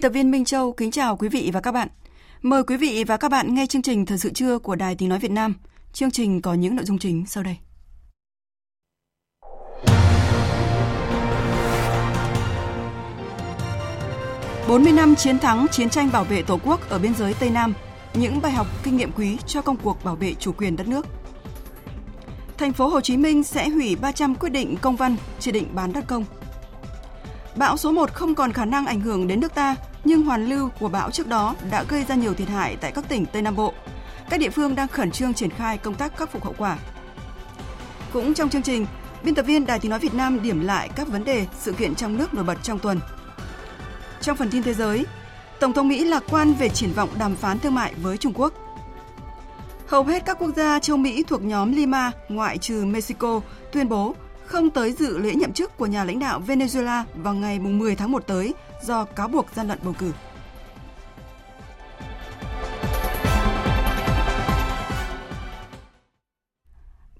Biên tập viên Minh Châu kính chào quý vị và các bạn. Mời quý vị và các bạn nghe chương trình Thời sự trưa của Đài Tiếng Nói Việt Nam. Chương trình có những nội dung chính sau đây. Bốn mươi năm chiến thắng chiến tranh bảo vệ Tổ quốc ở biên giới Tây Nam, những bài học kinh nghiệm quý cho công cuộc bảo vệ chủ quyền đất nước. Thành phố Hồ Chí Minh sẽ hủy 300 quyết định công văn chỉ định bán đất công. Bão số 1 không còn khả năng ảnh hưởng đến nước ta, nhưng hoàn lưu của bão trước đó đã gây ra nhiều thiệt hại tại các tỉnh Tây Nam Bộ. Các địa phương đang khẩn trương triển khai công tác khắc phục hậu quả. Cũng trong chương trình, biên tập viên Đài Tiếng nói Việt Nam điểm lại các vấn đề, sự kiện trong nước nổi bật trong tuần. Trong phần tin thế giới, Tổng thống Mỹ lạc quan về triển vọng đàm phán thương mại với Trung Quốc. Hầu hết các quốc gia châu Mỹ thuộc nhóm Lima, ngoại trừ Mexico, tuyên bố không tới dự lễ nhậm chức của nhà lãnh đạo Venezuela vào ngày 10 tháng 1 tới do cáo buộc gian lận bầu cử.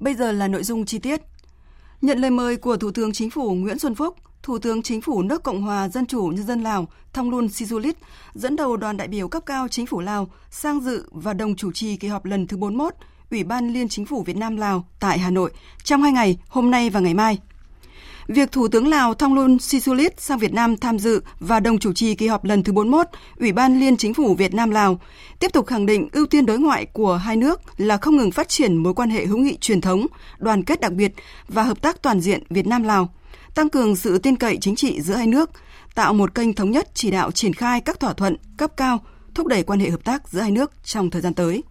Bây giờ là nội dung chi tiết. Nhận lời mời của Thủ tướng Chính phủ Nguyễn Xuân Phúc, Thủ tướng Chính phủ nước Cộng hòa Dân chủ Nhân dân Lào Thongloun Sisoulith dẫn đầu đoàn đại biểu cấp cao Chính phủ Lào sang dự và đồng chủ trì kỳ họp lần thứ 41 Ủy ban Liên Chính phủ Việt Nam Lào tại Hà Nội trong hai ngày, hôm nay và ngày mai. Việc Thủ tướng Lào Thongloun Sisoulith sang Việt Nam tham dự và đồng chủ trì kỳ họp lần thứ 41 Ủy ban Liên Chính phủ Việt Nam Lào tiếp tục khẳng định ưu tiên đối ngoại của hai nước là không ngừng phát triển mối quan hệ hữu nghị truyền thống, đoàn kết đặc biệt và hợp tác toàn diện Việt Nam Lào, tăng cường sự tin cậy chính trị giữa hai nước, tạo một kênh thống nhất chỉ đạo triển khai các thỏa thuận cấp cao, thúc đẩy quan hệ hợp tác giữa hai nước trong thời gian tới.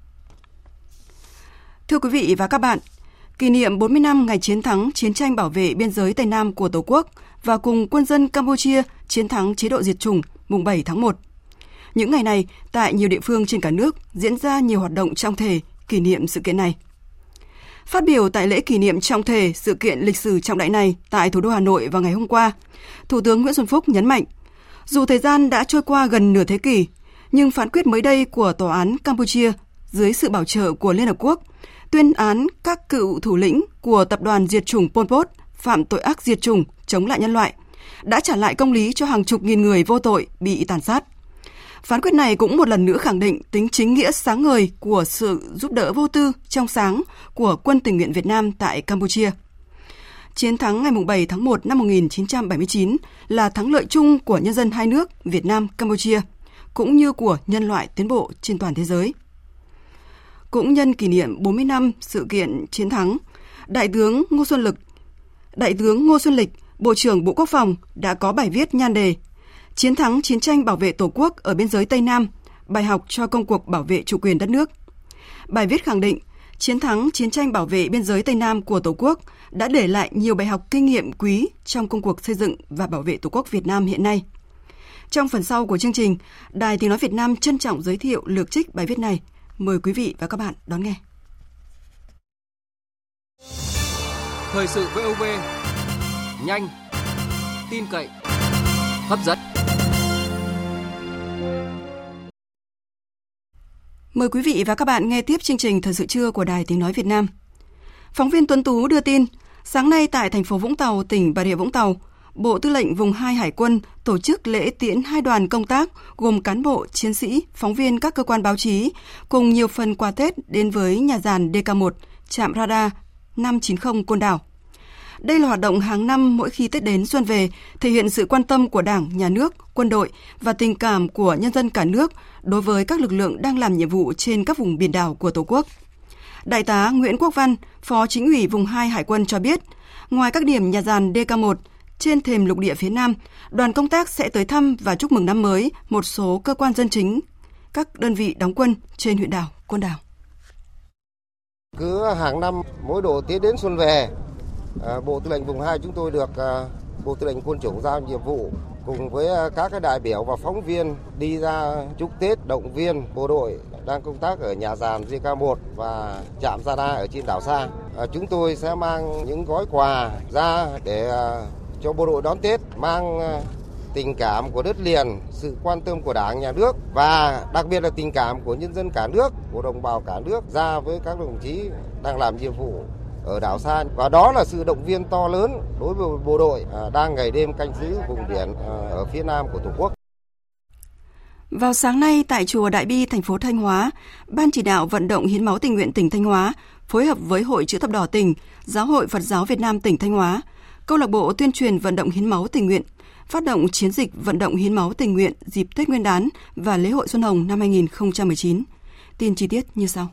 Thưa quý vị và các bạn, kỷ niệm 40 năm ngày chiến thắng chiến tranh bảo vệ biên giới Tây Nam của Tổ quốc và cùng quân dân Campuchia chiến thắng chế độ diệt chủng mùng 7 tháng 1. Những ngày này, tại nhiều địa phương trên cả nước diễn ra nhiều hoạt động trong thể kỷ niệm sự kiện này. Phát biểu tại lễ kỷ niệm trọng thể sự kiện lịch sử trọng đại này tại thủ đô Hà Nội vào ngày hôm qua, Thủ tướng Nguyễn Xuân Phúc nhấn mạnh, dù thời gian đã trôi qua gần nửa thế kỷ, nhưng phán quyết mới đây của Tòa án Campuchia dưới sự bảo trợ của Liên Hợp Quốc tuyên án các cựu thủ lĩnh của tập đoàn diệt chủng Pol Pot phạm tội ác diệt chủng chống lại nhân loại, đã trả lại công lý cho hàng chục nghìn người vô tội bị tàn sát. Phán quyết này cũng một lần nữa khẳng định tính chính nghĩa sáng ngời của sự giúp đỡ vô tư, trong sáng của quân tình nguyện Việt Nam tại Campuchia. Chiến thắng ngày 7 tháng 1 năm 1979 là thắng lợi chung của nhân dân hai nước Việt Nam, Campuchia, cũng như của nhân loại tiến bộ trên toàn thế giới. Cũng nhân kỷ niệm 40 năm sự kiện chiến thắng, Đại tướng Ngô Xuân Lực, Đại tướng Ngô Xuân Lịch, Bộ trưởng Bộ Quốc phòng đã có bài viết nhan đề Chiến thắng chiến tranh bảo vệ Tổ quốc ở biên giới Tây Nam, bài học cho công cuộc bảo vệ chủ quyền đất nước. Bài viết khẳng định, chiến thắng chiến tranh bảo vệ biên giới Tây Nam của Tổ quốc đã để lại nhiều bài học kinh nghiệm quý trong công cuộc xây dựng và bảo vệ Tổ quốc Việt Nam hiện nay. Trong phần sau của chương trình, Đài Tiếng Nói Việt Nam trân trọng giới thiệu lược trích bài viết này – Mời quý vị và các bạn đón nghe. Thời sự VOV nhanh, tin cậy, hấp dẫn. Mời quý vị và các bạn nghe tiếp chương trình Thời sự trưa của Đài Tiếng Nói Việt Nam. Phóng viên Tuấn Tú đưa tin, sáng nay tại thành phố Vũng Tàu, tỉnh Bà Rịa Vũng Tàu, Bộ Tư lệnh Vùng 2 Hải quân tổ chức lễ tiễn hai đoàn công tác gồm cán bộ, chiến sĩ, phóng viên các cơ quan báo chí cùng nhiều phần quà Tết đến với nhà giàn DK1, trạm radar 590 Côn Đảo. Đây là hoạt động hàng năm mỗi khi Tết đến xuân về, thể hiện sự quan tâm của Đảng, Nhà nước, quân đội và tình cảm của nhân dân cả nước đối với các lực lượng đang làm nhiệm vụ trên các vùng biển đảo của Tổ quốc. Đại tá Nguyễn Quốc Văn, Phó Chính ủy vùng 2 Hải quân cho biết, ngoài các điểm nhà giàn DK1, trên thềm lục địa phía Nam, đoàn công tác sẽ tới thăm và chúc mừng năm mới một số cơ quan dân chính, các đơn vị đóng quân trên huyện đảo, quân đảo. Cứ hàng năm mỗi độ Tết đến xuân về, à, Bộ Tư lệnh Vùng 2 chúng tôi được à, Bộ Tư lệnh Quân chủng giao nhiệm vụ cùng với à, các cái đại biểu và phóng viên đi ra chúc Tết động viên bộ đội đang công tác ở nhà giàn JK1 và trạm Gia ở trên đảo Sa. Chúng tôi sẽ mang những gói quà ra để cho bộ đội đón Tết, mang ờ, tình cảm của đất liền, sự quan tâm của Đảng, Nhà nước và đặc biệt là tình cảm của nhân dân cả nước, của đồng bào cả nước ra với các đồng chí đang làm nhiệm vụ ở đảo Sa và đó là sự động viên to lớn đối với bộ đội ờ, đang ngày đêm canh giữ vùng biển ờ, ở phía nam của Tổ quốc. Vào sáng nay tại chùa Đại Bi, thành phố Thanh Hóa, Ban chỉ đạo vận động hiến máu tình nguyện tỉnh Thanh Hóa phối hợp với Hội chữ thập đỏ tỉnh, Giáo hội Phật giáo Việt Nam tỉnh Thanh Hóa, câu lạc bộ tuyên truyền vận động hiến máu tình nguyện, phát động chiến dịch vận động hiến máu tình nguyện dịp Tết Nguyên đán và lễ hội Xuân Hồng năm 2019. Tin chi tiết như sau.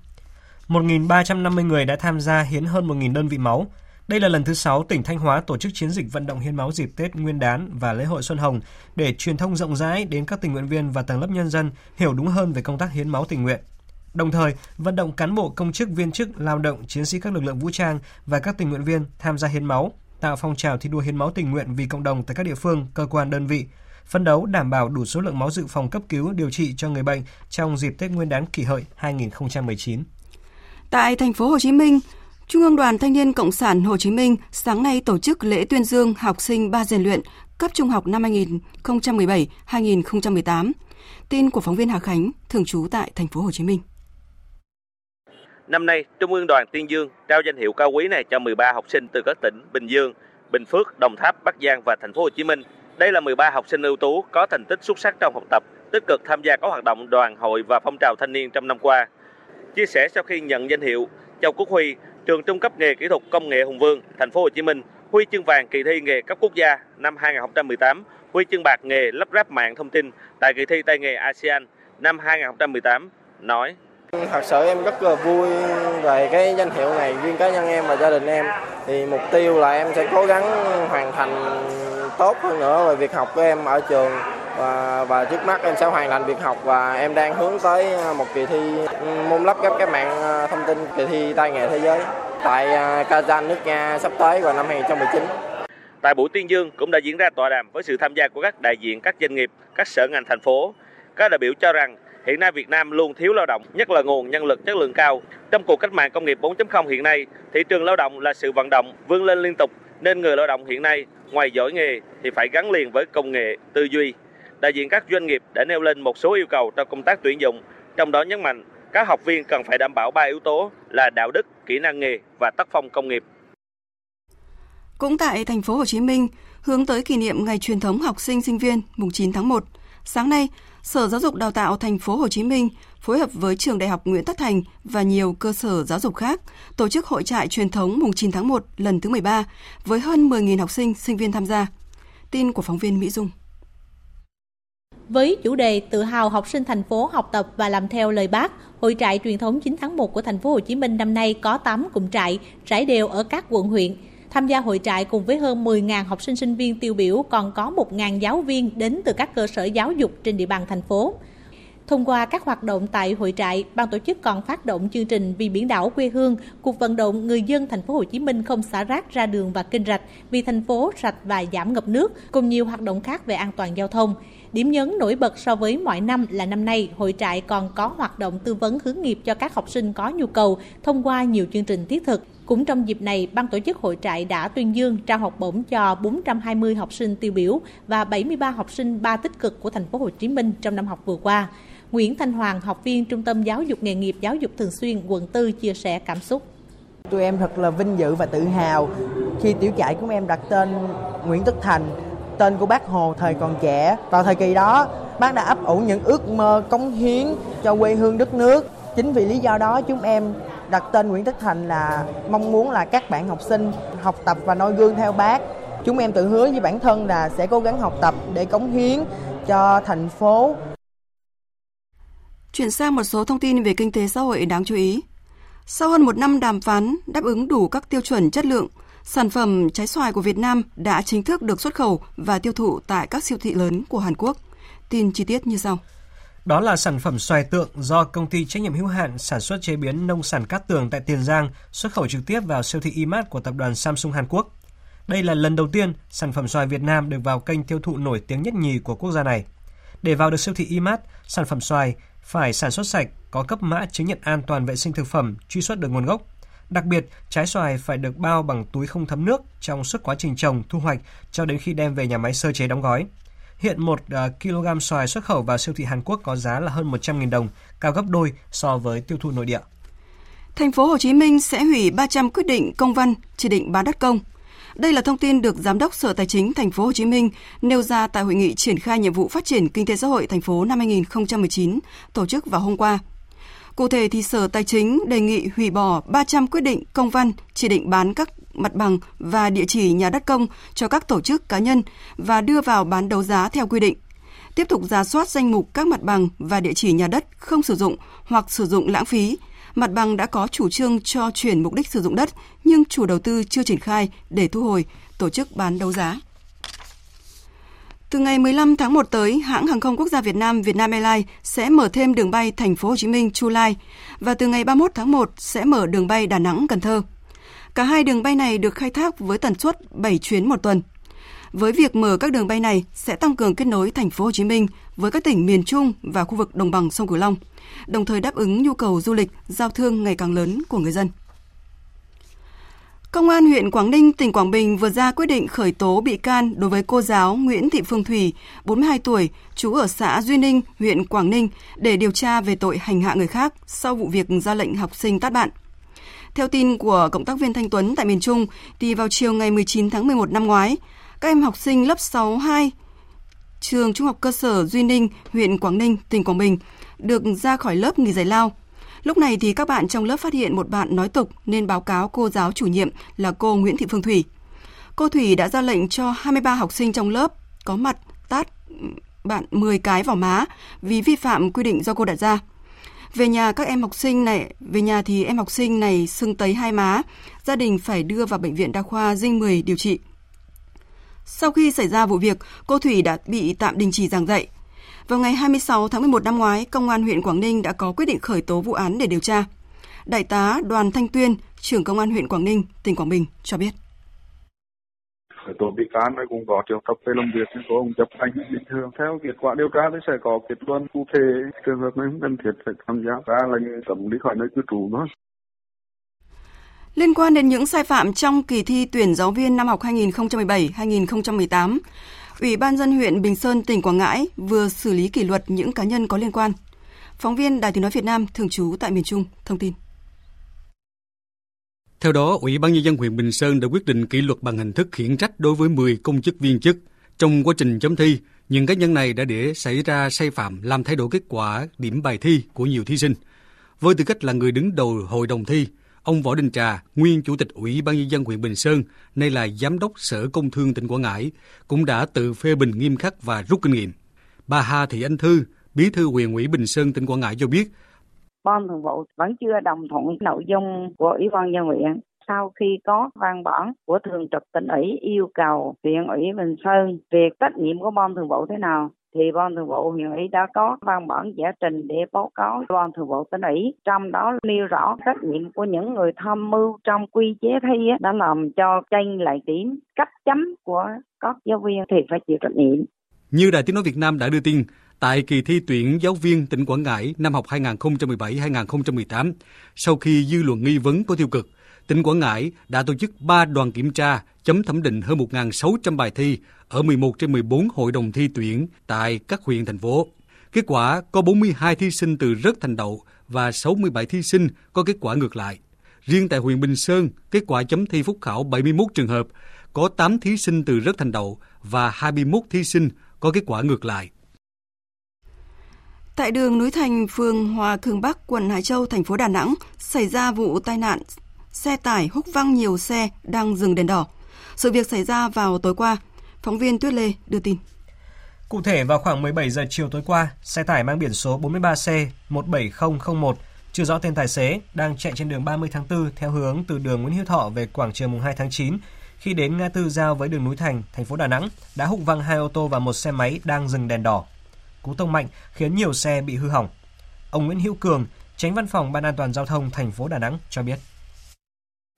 1.350 người đã tham gia hiến hơn 1.000 đơn vị máu. Đây là lần thứ 6 tỉnh Thanh Hóa tổ chức chiến dịch vận động hiến máu dịp Tết Nguyên đán và lễ hội Xuân Hồng để truyền thông rộng rãi đến các tình nguyện viên và tầng lớp nhân dân hiểu đúng hơn về công tác hiến máu tình nguyện. Đồng thời, vận động cán bộ công chức viên chức, lao động, chiến sĩ các lực lượng vũ trang và các tình nguyện viên tham gia hiến máu, tạo phong trào thi đua hiến máu tình nguyện vì cộng đồng tại các địa phương, cơ quan đơn vị, phân đấu đảm bảo đủ số lượng máu dự phòng cấp cứu điều trị cho người bệnh trong dịp Tết Nguyên đán kỷ hợi 2019. Tại thành phố Hồ Chí Minh, Trung ương Đoàn Thanh niên Cộng sản Hồ Chí Minh sáng nay tổ chức lễ tuyên dương học sinh ba rèn luyện cấp trung học năm 2017-2018. Tin của phóng viên Hà Khánh, thường trú tại thành phố Hồ Chí Minh. Năm nay, Trung ương Đoàn Tuyên Dương trao danh hiệu cao quý này cho 13 học sinh từ các tỉnh Bình Dương, Bình Phước, Đồng Tháp, Bắc Giang và thành phố Hồ Chí Minh. Đây là 13 học sinh ưu tú có thành tích xuất sắc trong học tập, tích cực tham gia các hoạt động đoàn hội và phong trào thanh niên trong năm qua. Chia sẻ sau khi nhận danh hiệu, Châu Quốc Huy, trường trung cấp nghề kỹ thuật công nghệ Hùng Vương, thành phố Hồ Chí Minh, huy chương vàng kỳ thi nghề cấp quốc gia năm 2018, huy chương bạc nghề lắp ráp mạng thông tin tại kỳ thi tay nghề ASEAN năm 2018, nói Thật sự em rất là vui về cái danh hiệu này riêng cá nhân em và gia đình em thì mục tiêu là em sẽ cố gắng hoàn thành tốt hơn nữa về việc học của em ở trường và và trước mắt em sẽ hoàn thành việc học và em đang hướng tới một kỳ thi môn lắp ghép các mạng ờ, thông tin kỳ thi tay nghề thế giới tại ờ, Kazan nước Nga sắp tới vào năm 2019. Tại buổi tuyên dương cũng đã diễn ra tọa đàm với sự tham gia của các đại diện các doanh nghiệp, các sở ngành thành phố. Các đại biểu cho rằng Hiện nay Việt Nam luôn thiếu lao động, nhất là nguồn nhân lực chất lượng cao. Trong cuộc cách mạng công nghiệp 4.0 hiện nay, thị trường lao động là sự vận động vươn lên liên tục nên người lao động hiện nay ngoài giỏi nghề thì phải gắn liền với công nghệ, tư duy. Đại diện các doanh nghiệp đã nêu lên một số yêu cầu trong công tác tuyển dụng, trong đó nhấn mạnh các học viên cần phải đảm bảo ba yếu tố là đạo đức, kỹ năng nghề và tác phong công nghiệp. Cũng tại thành phố Hồ Chí Minh, hướng tới kỷ niệm ngày truyền thống học sinh sinh viên mùng 9 tháng 1, sáng nay, Sở Giáo dục Đào tạo thành phố Hồ Chí Minh phối hợp với trường Đại học Nguyễn Tất Thành và nhiều cơ sở giáo dục khác tổ chức hội trại truyền thống mùng 9 tháng 1 lần thứ 13 với hơn 10.000 học sinh, sinh viên tham gia. Tin của phóng viên Mỹ Dung. Với chủ đề tự hào học sinh thành phố học tập và làm theo lời bác, hội trại truyền thống 9 tháng 1 của thành phố Hồ Chí Minh năm nay có 8 cụm trại trải đều ở các quận huyện. Tham gia hội trại cùng với hơn 10.000 học sinh sinh viên tiêu biểu còn có 1.000 giáo viên đến từ các cơ sở giáo dục trên địa bàn thành phố. Thông qua các hoạt động tại hội trại, ban tổ chức còn phát động chương trình Vì biển đảo quê hương, cuộc vận động người dân thành phố Hồ Chí Minh không xả rác ra đường và kênh rạch vì thành phố sạch và giảm ngập nước, cùng nhiều hoạt động khác về an toàn giao thông. Điểm nhấn nổi bật so với mọi năm là năm nay, hội trại còn có hoạt động tư vấn hướng nghiệp cho các học sinh có nhu cầu thông qua nhiều chương trình thiết thực. Cũng trong dịp này, ban tổ chức hội trại đã tuyên dương trao học bổng cho 420 học sinh tiêu biểu và 73 học sinh ba tích cực của thành phố Hồ Chí Minh trong năm học vừa qua. Nguyễn Thanh Hoàng, học viên Trung tâm Giáo dục nghề nghiệp Giáo dục thường xuyên quận 4 chia sẻ cảm xúc. Tụi em thật là vinh dự và tự hào khi tiểu trại của em đặt tên Nguyễn Tất Thành, tên của bác Hồ thời còn trẻ. Vào thời kỳ đó, bác đã ấp ủ những ước mơ cống hiến cho quê hương đất nước. Chính vì lý do đó chúng em đặt tên Nguyễn Tất Thành là mong muốn là các bạn học sinh học tập và noi gương theo bác. Chúng em tự hứa với bản thân là sẽ cố gắng học tập để cống hiến cho thành phố. Chuyển sang một số thông tin về kinh tế xã hội đáng chú ý. Sau hơn một năm đàm phán đáp ứng đủ các tiêu chuẩn chất lượng, Sản phẩm trái xoài của Việt Nam đã chính thức được xuất khẩu và tiêu thụ tại các siêu thị lớn của Hàn Quốc. Tin chi tiết như sau. Đó là sản phẩm xoài tượng do công ty trách nhiệm hữu hạn sản xuất chế biến nông sản Cát Tường tại Tiền Giang xuất khẩu trực tiếp vào siêu thị Imart của tập đoàn Samsung Hàn Quốc. Đây là lần đầu tiên sản phẩm xoài Việt Nam được vào kênh tiêu thụ nổi tiếng nhất nhì của quốc gia này. Để vào được siêu thị Imart, sản phẩm xoài phải sản xuất sạch, có cấp mã chứng nhận an toàn vệ sinh thực phẩm, truy xuất được nguồn gốc. Đặc biệt, trái xoài phải được bao bằng túi không thấm nước trong suốt quá trình trồng, thu hoạch cho đến khi đem về nhà máy sơ chế đóng gói. Hiện 1 ờ, kg xoài xuất khẩu vào siêu thị Hàn Quốc có giá là hơn 100.000 đồng, cao gấp đôi so với tiêu thụ nội địa. Thành phố Hồ Chí Minh sẽ hủy 300 quyết định công văn chỉ định bán đất công. Đây là thông tin được Giám đốc Sở Tài chính Thành phố Hồ Chí Minh nêu ra tại hội nghị triển khai nhiệm vụ phát triển kinh tế xã hội thành phố năm 2019 tổ chức vào hôm qua. Cụ thể thì Sở Tài chính đề nghị hủy bỏ 300 quyết định công văn chỉ định bán các mặt bằng và địa chỉ nhà đất công cho các tổ chức cá nhân và đưa vào bán đấu giá theo quy định. Tiếp tục ra soát danh mục các mặt bằng và địa chỉ nhà đất không sử dụng hoặc sử dụng lãng phí. Mặt bằng đã có chủ trương cho chuyển mục đích sử dụng đất nhưng chủ đầu tư chưa triển khai để thu hồi, tổ chức bán đấu giá. Từ ngày 15 tháng 1 tới, hãng hàng không quốc gia Việt Nam Vietnam Airlines sẽ mở thêm đường bay thành phố Hồ Chí Minh Chu Lai và từ ngày 31 tháng 1 sẽ mở đường bay Đà Nẵng Cần Thơ. Cả hai đường bay này được khai thác với tần suất 7 chuyến một tuần. Với việc mở các đường bay này sẽ tăng cường kết nối thành phố Hồ Chí Minh với các tỉnh miền Trung và khu vực đồng bằng sông Cửu Long, đồng thời đáp ứng nhu cầu du lịch, giao thương ngày càng lớn của người dân. Công an huyện Quảng Ninh, tỉnh Quảng Bình vừa ra quyết định khởi tố bị can đối với cô giáo Nguyễn Thị Phương Thủy, 42 tuổi, trú ở xã Duy Ninh, huyện Quảng Ninh để điều tra về tội hành hạ người khác sau vụ việc ra lệnh học sinh tát bạn. Theo tin của cộng tác viên Thanh Tuấn tại miền Trung, thì vào chiều ngày 19 tháng 11 năm ngoái, các em học sinh lớp 62 trường Trung học cơ sở Duy Ninh, huyện Quảng Ninh, tỉnh Quảng Bình được ra khỏi lớp nghỉ giải lao. Lúc này thì các bạn trong lớp phát hiện một bạn nói tục nên báo cáo cô giáo chủ nhiệm là cô Nguyễn Thị Phương Thủy. Cô Thủy đã ra lệnh cho 23 học sinh trong lớp có mặt tát bạn 10 cái vào má vì vi phạm quy định do cô đặt ra. Về nhà các em học sinh này, về nhà thì em học sinh này sưng tấy hai má, gia đình phải đưa vào bệnh viện đa khoa Dinh 10 điều trị. Sau khi xảy ra vụ việc, cô Thủy đã bị tạm đình chỉ giảng dạy. Vào ngày 26 tháng 11 năm ngoái, Công an huyện Quảng Ninh đã có quyết định khởi tố vụ án để điều tra. Đại tá Đoàn Thanh Tuyên, trưởng Công an huyện Quảng Ninh, tỉnh Quảng Bình cho biết khởi tố bị can và cũng có triệu tập về làm việc nhưng cô ông chấp hành bình thường theo kết quả điều tra thì sẽ có kết luận cụ thể trường hợp này không cần thiết phải tham gia ra lệnh cấm đi khỏi nơi cư trú nữa Liên quan đến những sai phạm trong kỳ thi tuyển giáo viên năm học 2017-2018, Ủy ban dân huyện Bình Sơn, tỉnh Quảng Ngãi vừa xử lý kỷ luật những cá nhân có liên quan. Phóng viên Đài Tiếng nói Việt Nam thường trú tại miền Trung thông tin. Theo đó, Ủy ban nhân dân huyện Bình Sơn đã quyết định kỷ luật bằng hình thức khiển trách đối với 10 công chức viên chức. Trong quá trình chấm thi, những cá nhân này đã để xảy ra sai phạm làm thay đổi kết quả điểm bài thi của nhiều thí sinh. Với tư cách là người đứng đầu hội đồng thi, ông Võ Đình Trà, nguyên chủ tịch Ủy ban nhân dân huyện Bình Sơn, nay là giám đốc Sở Công Thương tỉnh Quảng Ngãi, cũng đã tự phê bình nghiêm khắc và rút kinh nghiệm. Bà Hà Thị Anh Thư, bí thư huyện ủy Bình Sơn tỉnh Quảng Ngãi cho biết, Ban thường vụ vẫn chưa đồng thuận nội dung của Ủy ban nhân huyện. Sau khi có văn bản của thường trực tỉnh ủy yêu cầu huyện ủy Bình Sơn việc trách nhiệm của ban thường vụ thế nào thì ban thường vụ huyện ủy đã có văn bản giải trình để báo cáo ban thường vụ tỉnh ủy. Trong đó nêu rõ trách nhiệm của những người tham mưu trong quy chế thi đã làm cho tranh lại điểm cách chấm của các giáo viên thì phải chịu trách nhiệm. Như Đài Tiếng Nói Việt Nam đã đưa tin, tại kỳ thi tuyển giáo viên tỉnh Quảng Ngãi năm học 2017-2018, sau khi dư luận nghi vấn có tiêu cực, tỉnh Quảng Ngãi đã tổ chức 3 đoàn kiểm tra chấm thẩm định hơn 1.600 bài thi ở 11 trên 14 hội đồng thi tuyển tại các huyện thành phố. Kết quả có 42 thí sinh từ rớt thành đậu và 67 thí sinh có kết quả ngược lại. Riêng tại huyện Bình Sơn, kết quả chấm thi phúc khảo 71 trường hợp, có 8 thí sinh từ rớt thành đậu và 21 thí sinh có kết quả ngược lại. Tại đường núi Thành, phường Hòa Cường Bắc, quận Hải Châu, thành phố Đà Nẵng, xảy ra vụ tai nạn xe tải húc văng nhiều xe đang dừng đèn đỏ. Sự việc xảy ra vào tối qua. Phóng viên Tuyết Lê đưa tin. Cụ thể vào khoảng 17 giờ chiều tối qua, xe tải mang biển số 43C 17001 chưa rõ tên tài xế đang chạy trên đường 30 tháng 4 theo hướng từ đường Nguyễn Hữu Thọ về quảng trường mùng 2 tháng 9 khi đến ngã tư giao với đường núi Thành, thành phố Đà Nẵng đã húc văng hai ô tô và một xe máy đang dừng đèn đỏ. Cú tông mạnh khiến nhiều xe bị hư hỏng. Ông Nguyễn Hữu Cường, tránh văn phòng Ban an toàn giao thông thành phố Đà Nẵng cho biết.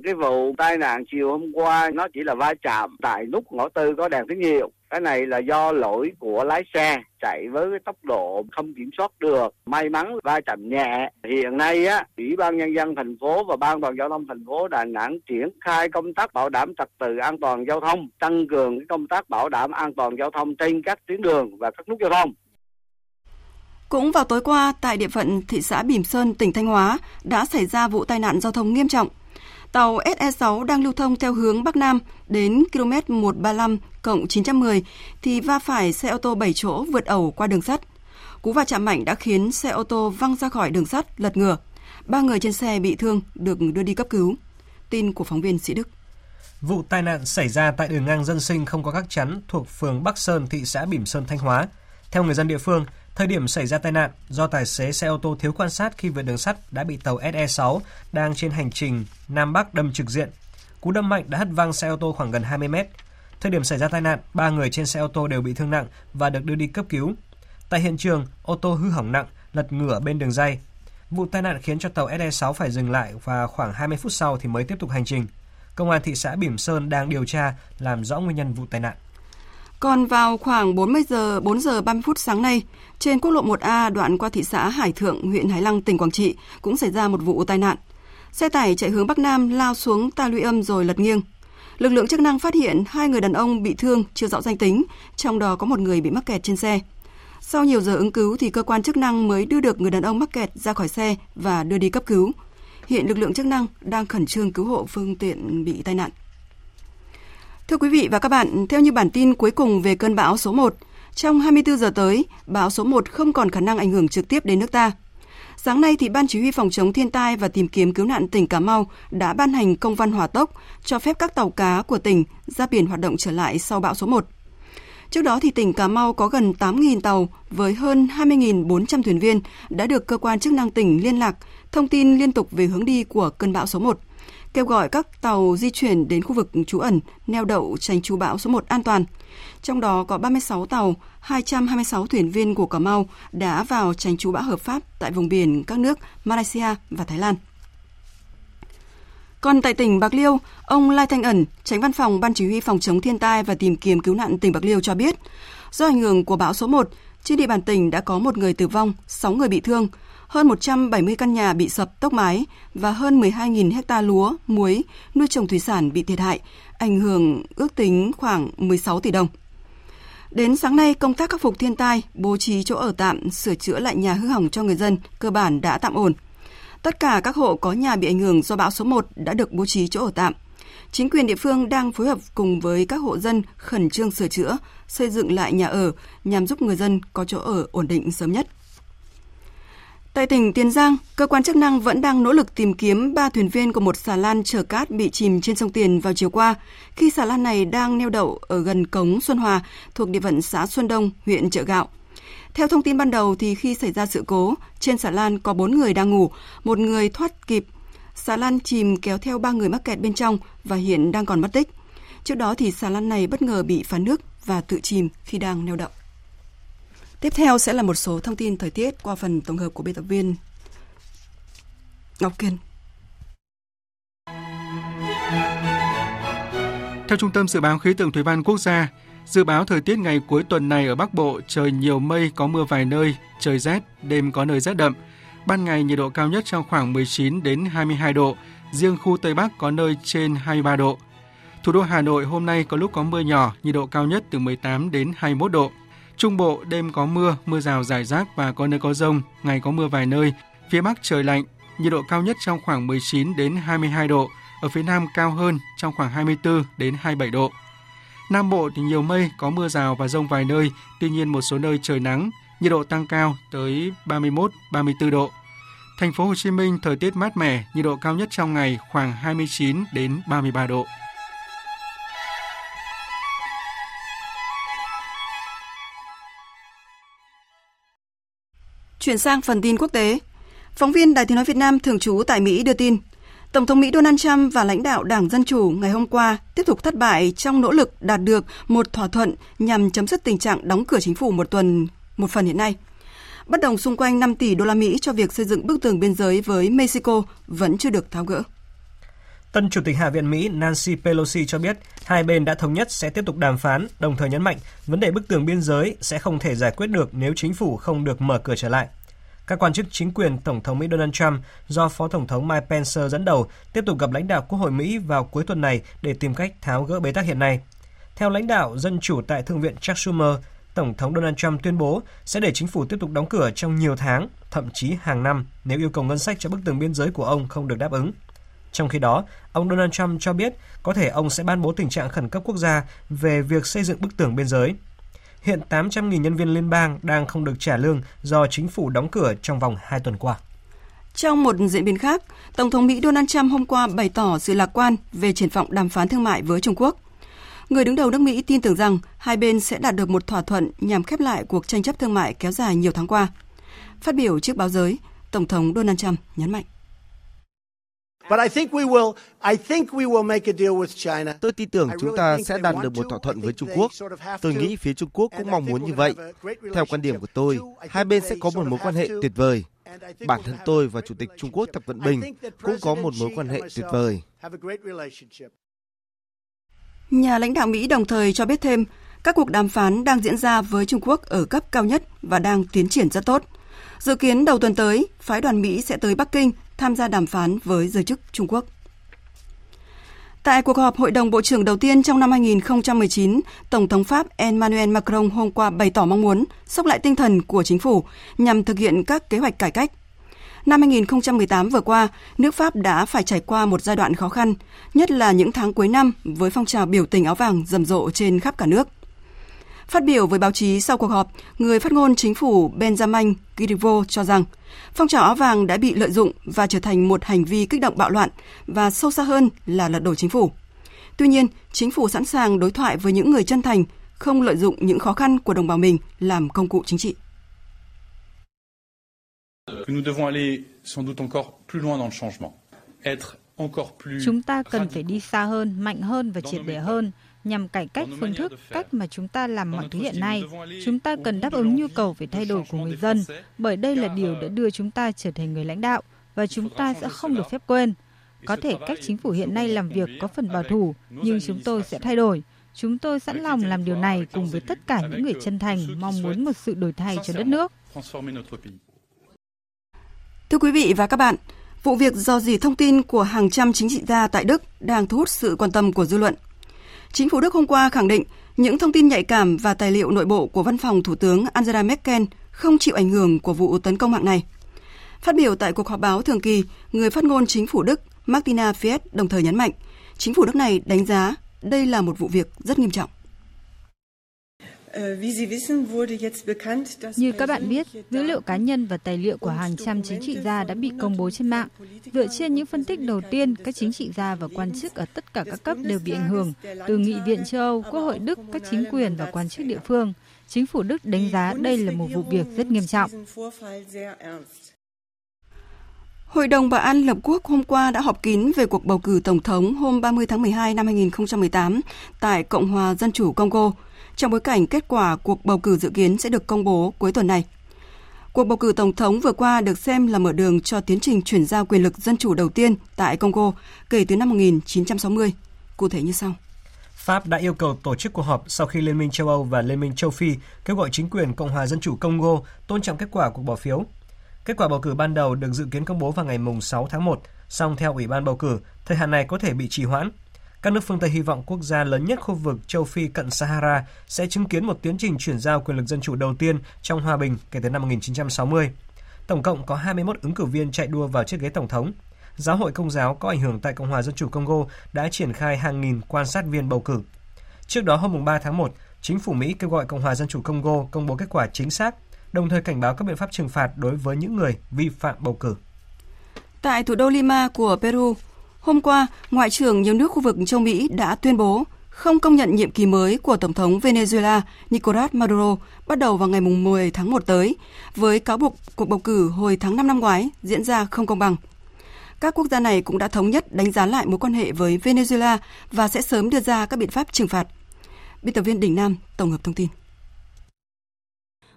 Cái vụ tai nạn chiều hôm qua nó chỉ là va chạm tại nút ngõ tư có đèn tín hiệu. Cái này là do lỗi của lái xe chạy với cái tốc độ không kiểm soát được. May mắn va chạm nhẹ. Hiện nay á, Ủy ban nhân dân thành phố và Ban toàn giao thông thành phố Đà Nẵng triển khai công tác bảo đảm trật tự an toàn giao thông, tăng cường cái công tác bảo đảm an toàn giao thông trên các tuyến đường và các nút giao thông. Cũng vào tối qua, tại địa phận thị xã Bỉm Sơn, tỉnh Thanh Hóa, đã xảy ra vụ tai nạn giao thông nghiêm trọng. Tàu SE6 đang lưu thông theo hướng Bắc Nam đến km 135 cộng 910 thì va phải xe ô tô 7 chỗ vượt ẩu qua đường sắt. Cú va chạm mạnh đã khiến xe ô tô văng ra khỏi đường sắt, lật ngửa. Ba người trên xe bị thương được đưa đi cấp cứu. Tin của phóng viên Sĩ Đức. Vụ tai nạn xảy ra tại đường ngang dân sinh không có các chắn thuộc phường Bắc Sơn, thị xã Bỉm Sơn, Thanh Hóa. Theo người dân địa phương, Thời điểm xảy ra tai nạn, do tài xế xe ô tô thiếu quan sát khi vượt đường sắt đã bị tàu SE6 đang trên hành trình Nam Bắc đâm trực diện. Cú đâm mạnh đã hất văng xe ô tô khoảng gần 20 mét. Thời điểm xảy ra tai nạn, ba người trên xe ô tô đều bị thương nặng và được đưa đi cấp cứu. Tại hiện trường, ô tô hư hỏng nặng, lật ngửa bên đường dây. Vụ tai nạn khiến cho tàu SE6 phải dừng lại và khoảng 20 phút sau thì mới tiếp tục hành trình. Công an thị xã Bỉm Sơn đang điều tra làm rõ nguyên nhân vụ tai nạn. Còn vào khoảng 40 giờ 4 giờ 30 phút sáng nay, trên quốc lộ 1A đoạn qua thị xã Hải Thượng, huyện Hải Lăng, tỉnh Quảng Trị cũng xảy ra một vụ tai nạn. Xe tải chạy hướng Bắc Nam lao xuống ta luy âm rồi lật nghiêng. Lực lượng chức năng phát hiện hai người đàn ông bị thương chưa rõ danh tính, trong đó có một người bị mắc kẹt trên xe. Sau nhiều giờ ứng cứu thì cơ quan chức năng mới đưa được người đàn ông mắc kẹt ra khỏi xe và đưa đi cấp cứu. Hiện lực lượng chức năng đang khẩn trương cứu hộ phương tiện bị tai nạn. Thưa quý vị và các bạn, theo như bản tin cuối cùng về cơn bão số 1, trong 24 giờ tới, bão số 1 không còn khả năng ảnh hưởng trực tiếp đến nước ta. Sáng nay thì Ban Chỉ huy phòng chống thiên tai và tìm kiếm cứu nạn tỉnh Cà Mau đã ban hành công văn hỏa tốc cho phép các tàu cá của tỉnh ra biển hoạt động trở lại sau bão số 1. Trước đó thì tỉnh Cà Mau có gần 8.000 tàu với hơn 20.400 thuyền viên đã được cơ quan chức năng tỉnh liên lạc, thông tin liên tục về hướng đi của cơn bão số 1 kêu gọi các tàu di chuyển đến khu vực trú ẩn, neo đậu tránh trú bão số 1 an toàn. Trong đó có 36 tàu, 226 thuyền viên của Cà Mau đã vào tránh trú bão hợp pháp tại vùng biển các nước Malaysia và Thái Lan. Còn tại tỉnh Bạc Liêu, ông Lai Thanh Ẩn, tránh văn phòng Ban Chỉ huy phòng chống thiên tai và tìm kiếm cứu nạn tỉnh Bạc Liêu cho biết, do ảnh hưởng của bão số 1, trên địa bàn tỉnh đã có một người tử vong, 6 người bị thương, hơn 170 căn nhà bị sập tốc mái và hơn 12.000 hecta lúa, muối, nuôi trồng thủy sản bị thiệt hại, ảnh hưởng ước tính khoảng 16 tỷ đồng. Đến sáng nay, công tác khắc phục thiên tai, bố trí chỗ ở tạm, sửa chữa lại nhà hư hỏng cho người dân cơ bản đã tạm ổn. Tất cả các hộ có nhà bị ảnh hưởng do bão số 1 đã được bố trí chỗ ở tạm. Chính quyền địa phương đang phối hợp cùng với các hộ dân khẩn trương sửa chữa, xây dựng lại nhà ở nhằm giúp người dân có chỗ ở ổn định sớm nhất. Tại tỉnh Tiền Giang, cơ quan chức năng vẫn đang nỗ lực tìm kiếm ba thuyền viên của một xà lan chở cát bị chìm trên sông Tiền vào chiều qua, khi xà lan này đang neo đậu ở gần cống Xuân Hòa thuộc địa phận xã Xuân Đông, huyện Chợ Gạo. Theo thông tin ban đầu thì khi xảy ra sự cố, trên xà lan có bốn người đang ngủ, một người thoát kịp. Xà lan chìm kéo theo ba người mắc kẹt bên trong và hiện đang còn mất tích. Trước đó thì xà lan này bất ngờ bị phá nước và tự chìm khi đang neo đậu. Tiếp theo sẽ là một số thông tin thời tiết qua phần tổng hợp của biên tập viên Ngọc Kiên. Theo Trung tâm Dự báo Khí tượng Thủy văn Quốc gia, dự báo thời tiết ngày cuối tuần này ở Bắc Bộ trời nhiều mây, có mưa vài nơi, trời rét, đêm có nơi rét đậm. Ban ngày nhiệt độ cao nhất trong khoảng 19 đến 22 độ, riêng khu Tây Bắc có nơi trên 23 độ. Thủ đô Hà Nội hôm nay có lúc có mưa nhỏ, nhiệt độ cao nhất từ 18 đến 21 độ. Trung Bộ đêm có mưa, mưa rào rải rác và có nơi có rông, ngày có mưa vài nơi. Phía Bắc trời lạnh, nhiệt độ cao nhất trong khoảng 19 đến 22 độ, ở phía Nam cao hơn trong khoảng 24 đến 27 độ. Nam Bộ thì nhiều mây, có mưa rào và rông vài nơi, tuy nhiên một số nơi trời nắng, nhiệt độ tăng cao tới 31, 34 độ. Thành phố Hồ Chí Minh thời tiết mát mẻ, nhiệt độ cao nhất trong ngày khoảng 29 đến 33 độ. Chuyển sang phần tin quốc tế. Phóng viên Đài Tiếng Nói Việt Nam thường trú tại Mỹ đưa tin, Tổng thống Mỹ Donald Trump và lãnh đạo Đảng Dân Chủ ngày hôm qua tiếp tục thất bại trong nỗ lực đạt được một thỏa thuận nhằm chấm dứt tình trạng đóng cửa chính phủ một tuần một phần hiện nay. Bất đồng xung quanh 5 tỷ đô la Mỹ cho việc xây dựng bức tường biên giới với Mexico vẫn chưa được tháo gỡ. Tân Chủ tịch Hạ viện Mỹ Nancy Pelosi cho biết hai bên đã thống nhất sẽ tiếp tục đàm phán, đồng thời nhấn mạnh vấn đề bức tường biên giới sẽ không thể giải quyết được nếu chính phủ không được mở cửa trở lại. Các quan chức chính quyền Tổng thống Mỹ Donald Trump do Phó Tổng thống Mike Pence dẫn đầu tiếp tục gặp lãnh đạo Quốc hội Mỹ vào cuối tuần này để tìm cách tháo gỡ bế tắc hiện nay. Theo lãnh đạo Dân Chủ tại Thượng viện Chuck Schumer, Tổng thống Donald Trump tuyên bố sẽ để chính phủ tiếp tục đóng cửa trong nhiều tháng, thậm chí hàng năm nếu yêu cầu ngân sách cho bức tường biên giới của ông không được đáp ứng. Trong khi đó, ông Donald Trump cho biết có thể ông sẽ ban bố tình trạng khẩn cấp quốc gia về việc xây dựng bức tường biên giới. Hiện 800.000 nhân viên liên bang đang không được trả lương do chính phủ đóng cửa trong vòng 2 tuần qua. Trong một diễn biến khác, Tổng thống Mỹ Donald Trump hôm qua bày tỏ sự lạc quan về triển vọng đàm phán thương mại với Trung Quốc. Người đứng đầu nước Mỹ tin tưởng rằng hai bên sẽ đạt được một thỏa thuận nhằm khép lại cuộc tranh chấp thương mại kéo dài nhiều tháng qua. Phát biểu trước báo giới, Tổng thống Donald Trump nhấn mạnh. Tôi tin tưởng chúng ta sẽ đạt được một thỏa thuận với Trung Quốc. Tôi nghĩ phía Trung Quốc cũng mong muốn như vậy. Theo quan điểm của tôi, hai bên sẽ có một mối quan hệ tuyệt vời. Bản thân tôi và Chủ tịch Trung Quốc Tập Cận Bình cũng có một mối quan hệ tuyệt vời. Nhà lãnh đạo Mỹ đồng thời cho biết thêm, các cuộc đàm phán đang diễn ra với Trung Quốc ở cấp cao nhất và đang tiến triển rất tốt. Dự kiến đầu tuần tới, phái đoàn Mỹ sẽ tới Bắc Kinh tham gia đàm phán với giới chức Trung Quốc. Tại cuộc họp Hội đồng Bộ trưởng đầu tiên trong năm 2019, Tổng thống Pháp Emmanuel Macron hôm qua bày tỏ mong muốn sốc lại tinh thần của chính phủ nhằm thực hiện các kế hoạch cải cách. Năm 2018 vừa qua, nước Pháp đã phải trải qua một giai đoạn khó khăn, nhất là những tháng cuối năm với phong trào biểu tình áo vàng rầm rộ trên khắp cả nước. Phát biểu với báo chí sau cuộc họp, người phát ngôn chính phủ Benjamin Griveaux cho rằng phong trào áo vàng đã bị lợi dụng và trở thành một hành vi kích động bạo loạn và sâu xa hơn là lật đổ chính phủ. Tuy nhiên, chính phủ sẵn sàng đối thoại với những người chân thành, không lợi dụng những khó khăn của đồng bào mình làm công cụ chính trị. Chúng ta cần phải đi xa hơn, mạnh hơn và triệt để hơn nhằm cải cách phương thức, cách mà chúng ta làm mọi thứ hiện nay. Chúng ta cần đáp ứng nhu cầu về thay đổi của người dân, bởi đây là điều đã đưa chúng ta trở thành người lãnh đạo và chúng ta sẽ không được phép quên. Có thể cách chính phủ hiện nay làm việc có phần bảo thủ, nhưng chúng tôi sẽ thay đổi. Chúng tôi sẵn lòng làm điều này cùng với tất cả những người chân thành mong muốn một sự đổi thay cho đất nước. Thưa quý vị và các bạn, vụ việc do dỉ thông tin của hàng trăm chính trị gia tại Đức đang thu hút sự quan tâm của dư luận. Chính phủ Đức hôm qua khẳng định những thông tin nhạy cảm và tài liệu nội bộ của văn phòng Thủ tướng Angela Merkel không chịu ảnh hưởng của vụ tấn công mạng này. Phát biểu tại cuộc họp báo thường kỳ, người phát ngôn chính phủ Đức Martina Fiat đồng thời nhấn mạnh, chính phủ Đức này đánh giá đây là một vụ việc rất nghiêm trọng. Như các bạn biết, dữ liệu cá nhân và tài liệu của hàng trăm chính trị gia đã bị công bố trên mạng. Dựa trên những phân tích đầu tiên, các chính trị gia và quan chức ở tất cả các cấp đều bị ảnh hưởng, từ Nghị viện châu Âu, Quốc hội Đức, các chính quyền và quan chức địa phương. Chính phủ Đức đánh giá đây là một vụ việc rất nghiêm trọng. Hội đồng Bảo an Liên Hợp Quốc hôm qua đã họp kín về cuộc bầu cử Tổng thống hôm 30 tháng 12 năm 2018 tại Cộng hòa Dân chủ Congo – trong bối cảnh kết quả cuộc bầu cử dự kiến sẽ được công bố cuối tuần này. Cuộc bầu cử tổng thống vừa qua được xem là mở đường cho tiến trình chuyển giao quyền lực dân chủ đầu tiên tại Congo kể từ năm 1960. Cụ thể như sau. Pháp đã yêu cầu tổ chức cuộc họp sau khi Liên minh châu Âu và Liên minh châu Phi kêu gọi chính quyền Cộng hòa Dân chủ Congo tôn trọng kết quả cuộc bỏ phiếu. Kết quả bầu cử ban đầu được dự kiến công bố vào ngày 6 tháng 1, song theo Ủy ban bầu cử, thời hạn này có thể bị trì hoãn các nước phương Tây hy vọng quốc gia lớn nhất khu vực châu Phi cận Sahara sẽ chứng kiến một tiến trình chuyển giao quyền lực dân chủ đầu tiên trong hòa bình kể từ năm 1960. Tổng cộng có 21 ứng cử viên chạy đua vào chiếc ghế tổng thống. Giáo hội Công giáo có ảnh hưởng tại Cộng hòa Dân chủ Congo đã triển khai hàng nghìn quan sát viên bầu cử. Trước đó hôm 3 tháng 1, chính phủ Mỹ kêu gọi Cộng hòa Dân chủ Congo công bố kết quả chính xác, đồng thời cảnh báo các biện pháp trừng phạt đối với những người vi phạm bầu cử. Tại thủ đô Lima của Peru, Hôm qua, Ngoại trưởng nhiều nước khu vực châu Mỹ đã tuyên bố không công nhận nhiệm kỳ mới của Tổng thống Venezuela Nicolas Maduro bắt đầu vào ngày 10 tháng 1 tới, với cáo buộc cuộc bầu cử hồi tháng 5 năm ngoái diễn ra không công bằng. Các quốc gia này cũng đã thống nhất đánh giá lại mối quan hệ với Venezuela và sẽ sớm đưa ra các biện pháp trừng phạt. Biên tập viên Đình Nam tổng hợp thông tin.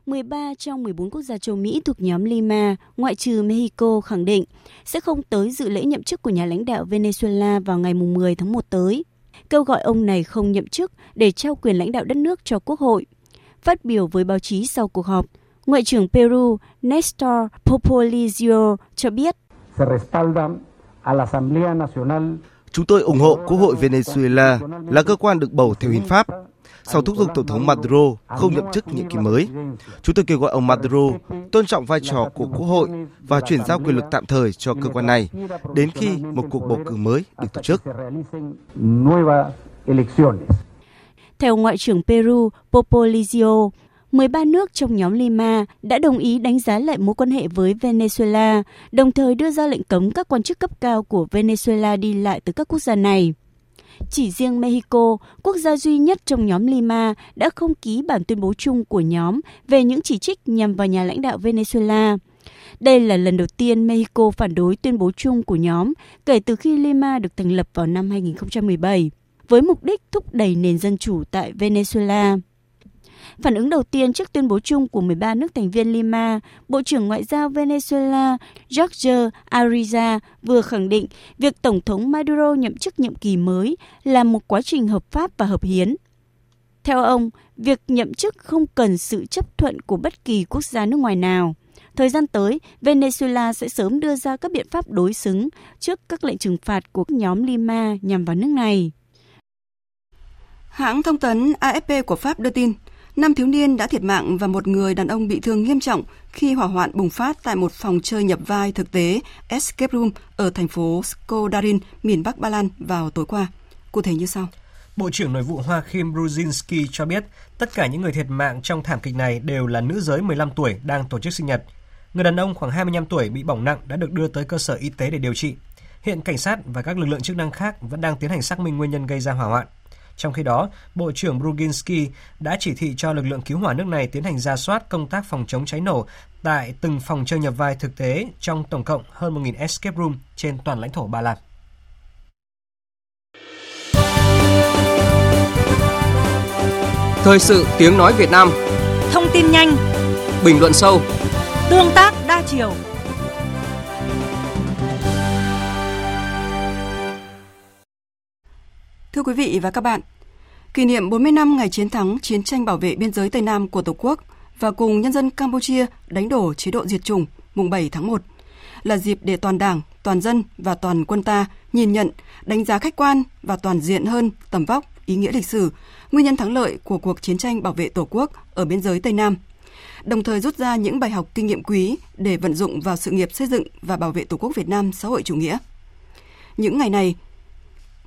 13 trong 14 quốc gia châu Mỹ thuộc nhóm Lima, ngoại trừ Mexico, khẳng định sẽ không tới dự lễ nhậm chức của nhà lãnh đạo Venezuela vào ngày 10 tháng 1 tới, kêu gọi ông này không nhậm chức để trao quyền lãnh đạo đất nước cho Quốc hội. Phát biểu với báo chí sau cuộc họp, Ngoại trưởng Peru Nestor Popolizio cho biết Chúng tôi ủng hộ Quốc hội Venezuela là cơ quan được bầu theo hiến pháp sau thúc giục Tổng thống Maduro không nhậm chức nhiệm kỳ mới. Chúng tôi kêu gọi ông Maduro tôn trọng vai trò của Quốc hội và chuyển giao quyền lực tạm thời cho cơ quan này đến khi một cuộc bầu cử mới được tổ chức. Theo Ngoại trưởng Peru Popolizio, 13 nước trong nhóm Lima đã đồng ý đánh giá lại mối quan hệ với Venezuela, đồng thời đưa ra lệnh cấm các quan chức cấp cao của Venezuela đi lại từ các quốc gia này. Chỉ riêng Mexico, quốc gia duy nhất trong nhóm Lima, đã không ký bản tuyên bố chung của nhóm về những chỉ trích nhằm vào nhà lãnh đạo Venezuela. Đây là lần đầu tiên Mexico phản đối tuyên bố chung của nhóm kể từ khi Lima được thành lập vào năm 2017, với mục đích thúc đẩy nền dân chủ tại Venezuela. Phản ứng đầu tiên trước tuyên bố chung của 13 nước thành viên Lima, Bộ trưởng Ngoại giao Venezuela Jorge Ariza vừa khẳng định việc Tổng thống Maduro nhậm chức nhiệm kỳ mới là một quá trình hợp pháp và hợp hiến. Theo ông, việc nhậm chức không cần sự chấp thuận của bất kỳ quốc gia nước ngoài nào. Thời gian tới, Venezuela sẽ sớm đưa ra các biện pháp đối xứng trước các lệnh trừng phạt của nhóm Lima nhằm vào nước này. Hãng thông tấn AFP của Pháp đưa tin, năm thiếu niên đã thiệt mạng và một người đàn ông bị thương nghiêm trọng khi hỏa hoạn bùng phát tại một phòng chơi nhập vai thực tế Escape Room ở thành phố Skodarin, miền Bắc Ba Lan vào tối qua. Cụ thể như sau. Bộ trưởng Nội vụ Hoa Kim Brzezinski cho biết tất cả những người thiệt mạng trong thảm kịch này đều là nữ giới 15 tuổi đang tổ chức sinh nhật. Người đàn ông khoảng 25 tuổi bị bỏng nặng đã được đưa tới cơ sở y tế để điều trị. Hiện cảnh sát và các lực lượng chức năng khác vẫn đang tiến hành xác minh nguyên nhân gây ra hỏa hoạn. Trong khi đó, Bộ trưởng Bruginski đã chỉ thị cho lực lượng cứu hỏa nước này tiến hành ra soát công tác phòng chống cháy nổ tại từng phòng chơi nhập vai thực tế trong tổng cộng hơn 1.000 escape room trên toàn lãnh thổ Ba Lan. Thời sự tiếng nói Việt Nam. Thông tin nhanh. Bình luận sâu. Tương tác đa chiều Thưa quý vị và các bạn, kỷ niệm 40 năm ngày chiến thắng chiến tranh bảo vệ biên giới Tây Nam của Tổ quốc và cùng nhân dân Campuchia đánh đổ chế độ diệt chủng mùng 7 tháng 1 là dịp để toàn Đảng, toàn dân và toàn quân ta nhìn nhận, đánh giá khách quan và toàn diện hơn tầm vóc, ý nghĩa lịch sử, nguyên nhân thắng lợi của cuộc chiến tranh bảo vệ Tổ quốc ở biên giới Tây Nam. Đồng thời rút ra những bài học kinh nghiệm quý để vận dụng vào sự nghiệp xây dựng và bảo vệ Tổ quốc Việt Nam xã hội chủ nghĩa. Những ngày này,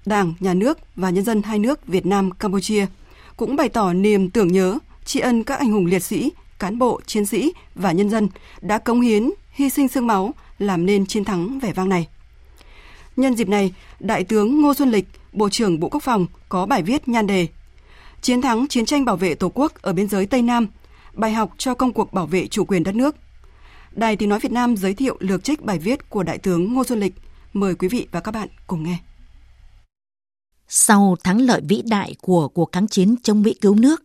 Đảng, Nhà nước và nhân dân hai nước Việt Nam, Campuchia cũng bày tỏ niềm tưởng nhớ, tri ân các anh hùng liệt sĩ, cán bộ, chiến sĩ và nhân dân đã cống hiến, hy sinh xương máu làm nên chiến thắng vẻ vang này. Nhân dịp này, Đại tướng Ngô Xuân Lịch, Bộ trưởng Bộ Quốc phòng có bài viết nhan đề Chiến thắng chiến tranh bảo vệ Tổ quốc ở biên giới Tây Nam, bài học cho công cuộc bảo vệ chủ quyền đất nước. Đài Tiếng Nói Việt Nam giới thiệu lược trích bài viết của Đại tướng Ngô Xuân Lịch. Mời quý vị và các bạn cùng nghe. Sau thắng lợi vĩ đại của cuộc kháng chiến chống Mỹ cứu nước,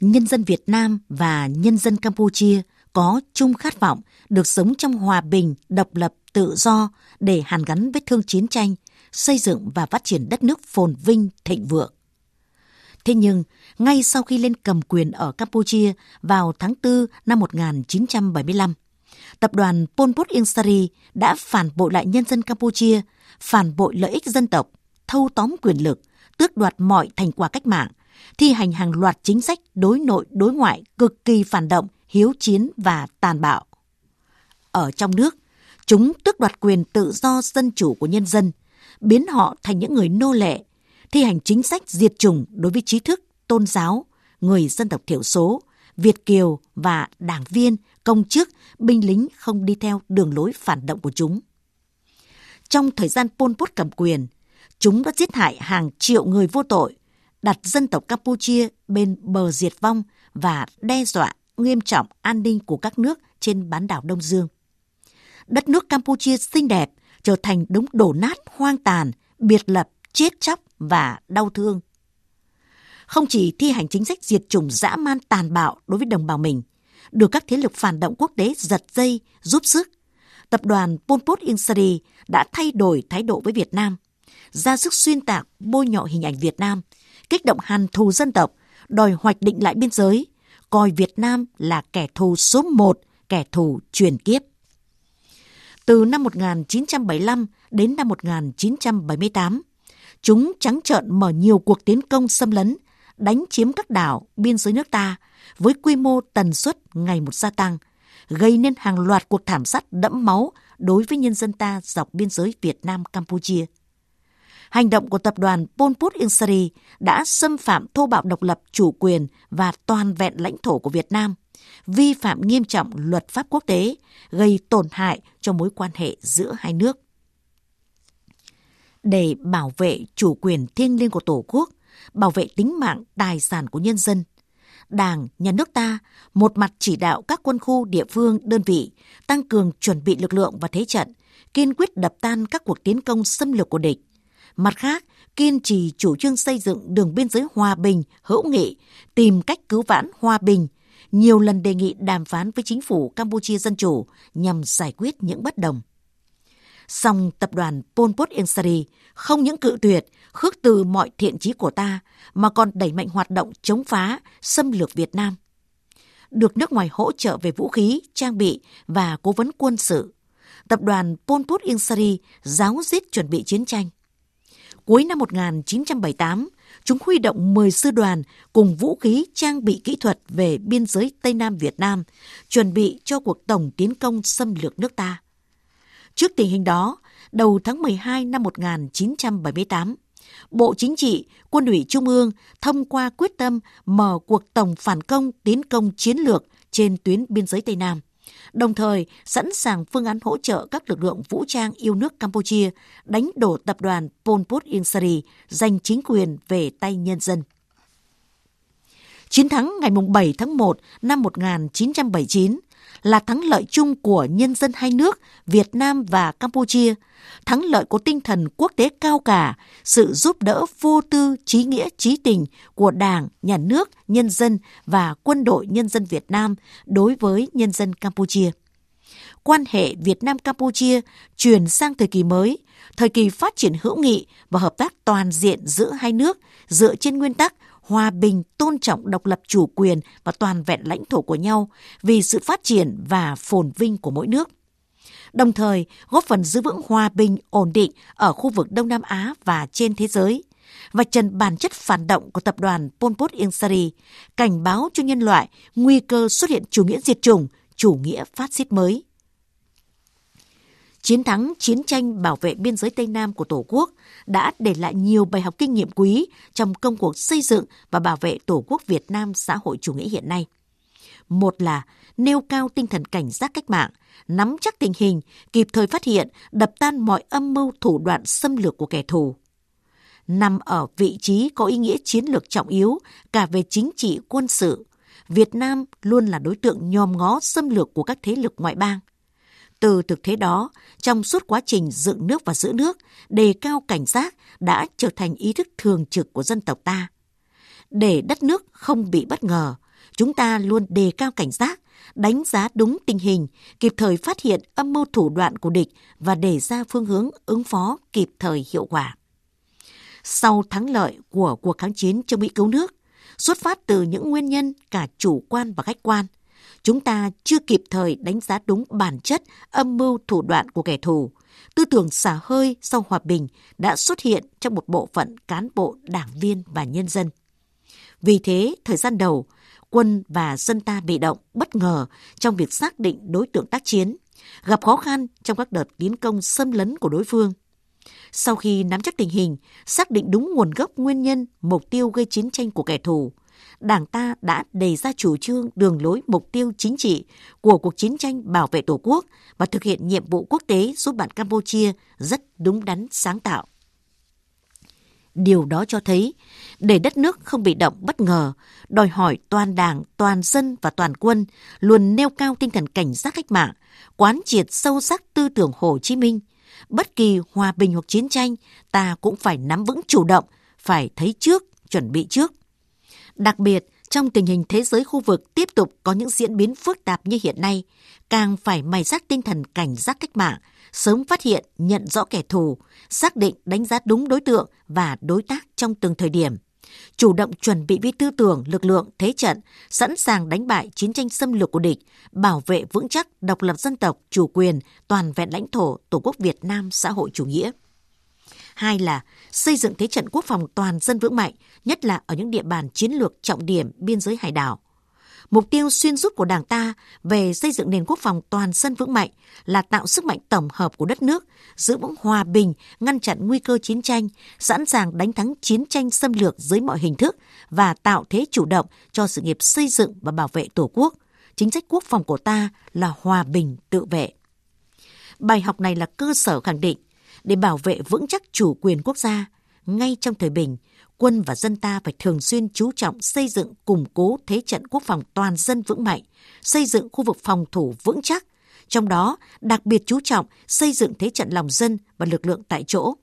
nhân dân Việt Nam và nhân dân Campuchia có chung khát vọng được sống trong hòa bình, độc lập, tự do để hàn gắn vết thương chiến tranh, xây dựng và phát triển đất nước phồn vinh, thịnh vượng. Thế nhưng, ngay sau khi lên cầm quyền ở Campuchia vào tháng 4 năm 1975, tập đoàn Pol Pot Ieng Sari đã phản bội lại nhân dân Campuchia, phản bội lợi ích dân tộc, thâu tóm quyền lực, tước đoạt mọi thành quả cách mạng, thi hành hàng loạt chính sách đối nội đối ngoại cực kỳ phản động, hiếu chiến và tàn bạo. Ở trong nước, chúng tước đoạt quyền tự do dân chủ của nhân dân, biến họ thành những người nô lệ, thi hành chính sách diệt chủng đối với trí thức, tôn giáo, người dân tộc thiểu số, Việt kiều và đảng viên, công chức, binh lính không đi theo đường lối phản động của chúng. Trong thời gian Pol Pot cầm quyền, chúng đã giết hại hàng triệu người vô tội, đặt dân tộc Campuchia bên bờ diệt vong và đe dọa nghiêm trọng an ninh của các nước trên bán đảo Đông Dương. Đất nước Campuchia xinh đẹp trở thành đống đổ nát hoang tàn, biệt lập, chết chóc và đau thương. Không chỉ thi hành chính sách diệt chủng dã man tàn bạo đối với đồng bào mình, được các thế lực phản động quốc tế giật dây, giúp sức, tập đoàn Pol Pot Ieng đã thay đổi thái độ với Việt Nam, ra sức xuyên tạc, bôi nhọ hình ảnh Việt Nam, kích động hàn thù dân tộc, đòi hoạch định lại biên giới, coi Việt Nam là kẻ thù số một, kẻ thù truyền kiếp. Từ năm 1975 đến năm 1978, chúng trắng trợn mở nhiều cuộc tiến công xâm lấn, đánh chiếm các đảo biên giới nước ta với quy mô tần suất ngày một gia tăng, gây nên hàng loạt cuộc thảm sát đẫm máu đối với nhân dân ta dọc biên giới Việt Nam-Campuchia. Hành động của tập đoàn Pol Pot Insari đã xâm phạm thô bạo độc lập, chủ quyền và toàn vẹn lãnh thổ của Việt Nam, vi phạm nghiêm trọng luật pháp quốc tế, gây tổn hại cho mối quan hệ giữa hai nước. Để bảo vệ chủ quyền thiêng liêng của Tổ quốc, bảo vệ tính mạng, tài sản của nhân dân, Đảng, Nhà nước ta một mặt chỉ đạo các quân khu, địa phương, đơn vị tăng cường chuẩn bị lực lượng và thế trận, kiên quyết đập tan các cuộc tiến công xâm lược của địch. Mặt khác, kiên trì chủ trương xây dựng đường biên giới hòa bình, hữu nghị, tìm cách cứu vãn hòa bình, nhiều lần đề nghị đàm phán với chính phủ Campuchia Dân Chủ nhằm giải quyết những bất đồng. Song tập đoàn Pol Pot Ieng không những cự tuyệt, khước từ mọi thiện chí của ta, mà còn đẩy mạnh hoạt động chống phá, xâm lược Việt Nam. Được nước ngoài hỗ trợ về vũ khí, trang bị và cố vấn quân sự, tập đoàn Pol Pot Ieng giáo diết chuẩn bị chiến tranh. Cuối năm 1978, chúng huy động 10 sư đoàn cùng vũ khí trang bị kỹ thuật về biên giới Tây Nam Việt Nam, chuẩn bị cho cuộc tổng tiến công xâm lược nước ta. Trước tình hình đó, đầu tháng 12 năm 1978, Bộ Chính trị, Quân ủy Trung ương thông qua quyết tâm mở cuộc tổng phản công tiến công chiến lược trên tuyến biên giới Tây Nam, đồng thời sẵn sàng phương án hỗ trợ các lực lượng vũ trang yêu nước Campuchia đánh đổ tập đoàn Pol Pot Insari giành chính quyền về tay nhân dân. Chiến thắng ngày 7 tháng 1 năm 1979 là thắng lợi chung của nhân dân hai nước Việt Nam và Campuchia, thắng lợi của tinh thần quốc tế cao cả, sự giúp đỡ vô tư, trí nghĩa, trí tình của Đảng, Nhà nước, nhân dân và quân đội nhân dân Việt Nam đối với nhân dân Campuchia. Quan hệ Việt Nam-Campuchia chuyển sang thời kỳ mới, thời kỳ phát triển hữu nghị và hợp tác toàn diện giữa hai nước dựa trên nguyên tắc hòa bình, tôn trọng độc lập chủ quyền và toàn vẹn lãnh thổ của nhau vì sự phát triển và phồn vinh của mỗi nước. Đồng thời, góp phần giữ vững hòa bình, ổn định ở khu vực Đông Nam Á và trên thế giới và trần bản chất phản động của tập đoàn Pol Pot Ieng Sari, cảnh báo cho nhân loại nguy cơ xuất hiện chủ nghĩa diệt chủng, chủ nghĩa phát xít mới. Chiến thắng chiến tranh bảo vệ biên giới Tây Nam của Tổ quốc đã để lại nhiều bài học kinh nghiệm quý trong công cuộc xây dựng và bảo vệ Tổ quốc Việt Nam xã hội chủ nghĩa hiện nay. Một là nêu cao tinh thần cảnh giác cách mạng, nắm chắc tình hình, kịp thời phát hiện, đập tan mọi âm mưu thủ đoạn xâm lược của kẻ thù. Nằm ở vị trí có ý nghĩa chiến lược trọng yếu cả về chính trị quân sự, Việt Nam luôn là đối tượng nhòm ngó xâm lược của các thế lực ngoại bang – từ thực thế đó, trong suốt quá trình dựng nước và giữ nước, đề cao cảnh giác đã trở thành ý thức thường trực của dân tộc ta. Để đất nước không bị bất ngờ, chúng ta luôn đề cao cảnh giác, đánh giá đúng tình hình, kịp thời phát hiện âm mưu thủ đoạn của địch và đề ra phương hướng ứng phó kịp thời hiệu quả. Sau thắng lợi của cuộc kháng chiến chống Mỹ cứu nước, xuất phát từ những nguyên nhân cả chủ quan và khách quan, chúng ta chưa kịp thời đánh giá đúng bản chất, âm mưu thủ đoạn của kẻ thù. Tư tưởng xả hơi sau hòa bình đã xuất hiện trong một bộ phận cán bộ, đảng viên và nhân dân. Vì thế, thời gian đầu, quân và dân ta bị động, bất ngờ trong việc xác định đối tượng tác chiến, gặp khó khăn trong các đợt tiến công xâm lấn của đối phương. Sau khi nắm chắc tình hình, xác định đúng nguồn gốc nguyên nhân, mục tiêu gây chiến tranh của kẻ thù, Đảng ta đã đề ra chủ trương, đường lối, mục tiêu chính trị của cuộc chiến tranh bảo vệ Tổ quốc và thực hiện nhiệm vụ quốc tế giúp bạn Campuchia rất đúng đắn, sáng tạo. Điều đó cho thấy, để đất nước không bị động bất ngờ, đòi hỏi toàn đảng, toàn dân và toàn quân luôn nêu cao tinh thần cảnh giác cách mạng, quán triệt sâu sắc tư tưởng Hồ Chí Minh, bất kỳ hòa bình hoặc chiến tranh, ta cũng phải nắm vững chủ động, phải thấy trước, chuẩn bị trước. Đặc biệt, trong tình hình thế giới khu vực tiếp tục có những diễn biến phức tạp như hiện nay, càng phải mày dắt tinh thần cảnh giác cách mạng, sớm phát hiện, nhận rõ kẻ thù, xác định đánh giá đúng đối tượng và đối tác trong từng thời điểm. Chủ động chuẩn bị vi tư tưởng, lực lượng, thế trận, sẵn sàng đánh bại chiến tranh xâm lược của địch, bảo vệ vững chắc độc lập dân tộc, chủ quyền, toàn vẹn lãnh thổ Tổ quốc Việt Nam xã hội chủ nghĩa. Hai là xây dựng thế trận quốc phòng toàn dân vững mạnh, nhất là ở những địa bàn chiến lược trọng điểm biên giới hải đảo. Mục tiêu xuyên suốt của Đảng ta về xây dựng nền quốc phòng toàn dân vững mạnh là tạo sức mạnh tổng hợp của đất nước, giữ vững hòa bình, ngăn chặn nguy cơ chiến tranh, sẵn sàng đánh thắng chiến tranh xâm lược dưới mọi hình thức và tạo thế chủ động cho sự nghiệp xây dựng và bảo vệ Tổ quốc. Chính sách quốc phòng của ta là hòa bình tự vệ. Bài học này là cơ sở khẳng định để bảo vệ vững chắc chủ quyền quốc gia ngay trong thời bình, quân và dân ta phải thường xuyên chú trọng xây dựng củng cố thế trận quốc phòng toàn dân vững mạnh, xây dựng khu vực phòng thủ vững chắc, trong đó đặc biệt chú trọng xây dựng thế trận lòng dân và lực lượng tại chỗ.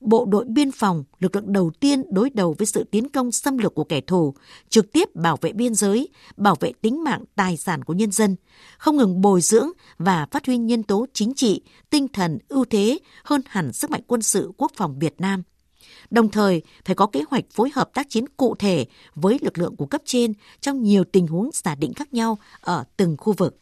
Bộ đội biên phòng, lực lượng đầu tiên đối đầu với sự tiến công xâm lược của kẻ thù, trực tiếp bảo vệ biên giới, bảo vệ tính mạng tài sản của nhân dân, không ngừng bồi dưỡng và phát huy nhân tố chính trị, tinh thần ưu thế hơn hẳn sức mạnh quân sự quốc phòng Việt Nam đồng thời phải có kế hoạch phối hợp tác chiến cụ thể với lực lượng của cấp trên trong nhiều tình huống giả định khác nhau ở từng khu vực.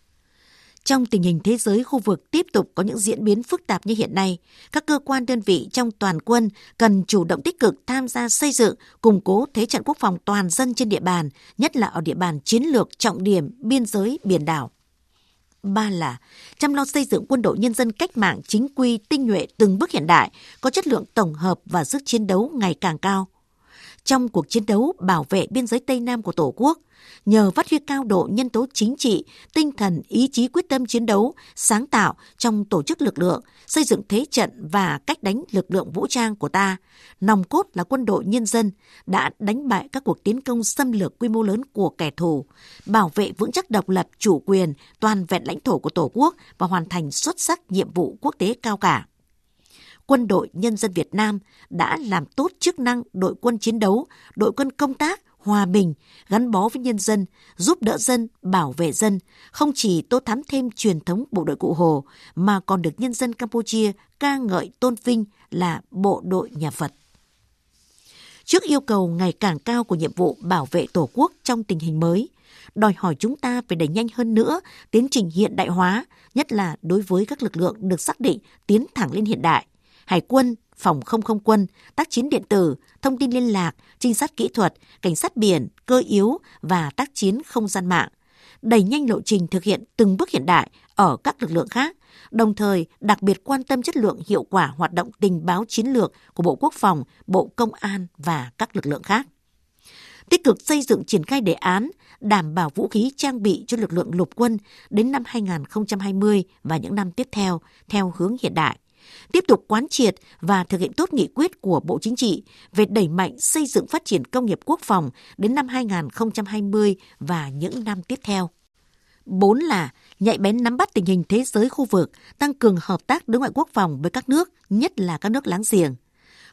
Trong tình hình thế giới khu vực tiếp tục có những diễn biến phức tạp như hiện nay, các cơ quan đơn vị trong toàn quân cần chủ động tích cực tham gia xây dựng, củng cố thế trận quốc phòng toàn dân trên địa bàn, nhất là ở địa bàn chiến lược trọng điểm biên giới biển đảo. Ba là chăm lo xây dựng quân đội nhân dân cách mạng chính quy, tinh nhuệ từng bước hiện đại, có chất lượng tổng hợp và sức chiến đấu ngày càng cao. Trong cuộc chiến đấu bảo vệ biên giới Tây Nam của Tổ quốc, nhờ phát huy cao độ nhân tố chính trị, tinh thần, ý chí quyết tâm chiến đấu, sáng tạo trong tổ chức lực lượng, xây dựng thế trận và cách đánh lực lượng vũ trang của ta, nòng cốt là quân đội nhân dân đã đánh bại các cuộc tiến công xâm lược quy mô lớn của kẻ thù, bảo vệ vững chắc độc lập, chủ quyền, toàn vẹn lãnh thổ của Tổ quốc và hoàn thành xuất sắc nhiệm vụ quốc tế cao cả quân đội nhân dân Việt Nam đã làm tốt chức năng đội quân chiến đấu, đội quân công tác, hòa bình, gắn bó với nhân dân, giúp đỡ dân, bảo vệ dân, không chỉ tô thắm thêm truyền thống bộ đội cụ Hồ, mà còn được nhân dân Campuchia ca ngợi tôn vinh là bộ đội nhà Phật. Trước yêu cầu ngày càng cao của nhiệm vụ bảo vệ Tổ quốc trong tình hình mới, đòi hỏi chúng ta phải đẩy nhanh hơn nữa tiến trình hiện đại hóa, nhất là đối với các lực lượng được xác định tiến thẳng lên hiện đại. Hải quân, phòng không không quân, tác chiến điện tử, thông tin liên lạc, trinh sát kỹ thuật, cảnh sát biển, cơ yếu và tác chiến không gian mạng. Đẩy nhanh lộ trình thực hiện từng bước hiện đại ở các lực lượng khác, đồng thời đặc biệt quan tâm chất lượng hiệu quả hoạt động tình báo chiến lược của Bộ Quốc phòng, Bộ Công an và các lực lượng khác. Tích cực xây dựng triển khai đề án đảm bảo vũ khí trang bị cho lực lượng lục quân đến năm 2020 và những năm tiếp theo theo hướng hiện đại tiếp tục quán triệt và thực hiện tốt nghị quyết của Bộ Chính trị về đẩy mạnh xây dựng phát triển công nghiệp quốc phòng đến năm 2020 và những năm tiếp theo. Bốn là nhạy bén nắm bắt tình hình thế giới khu vực, tăng cường hợp tác đối ngoại quốc phòng với các nước, nhất là các nước láng giềng.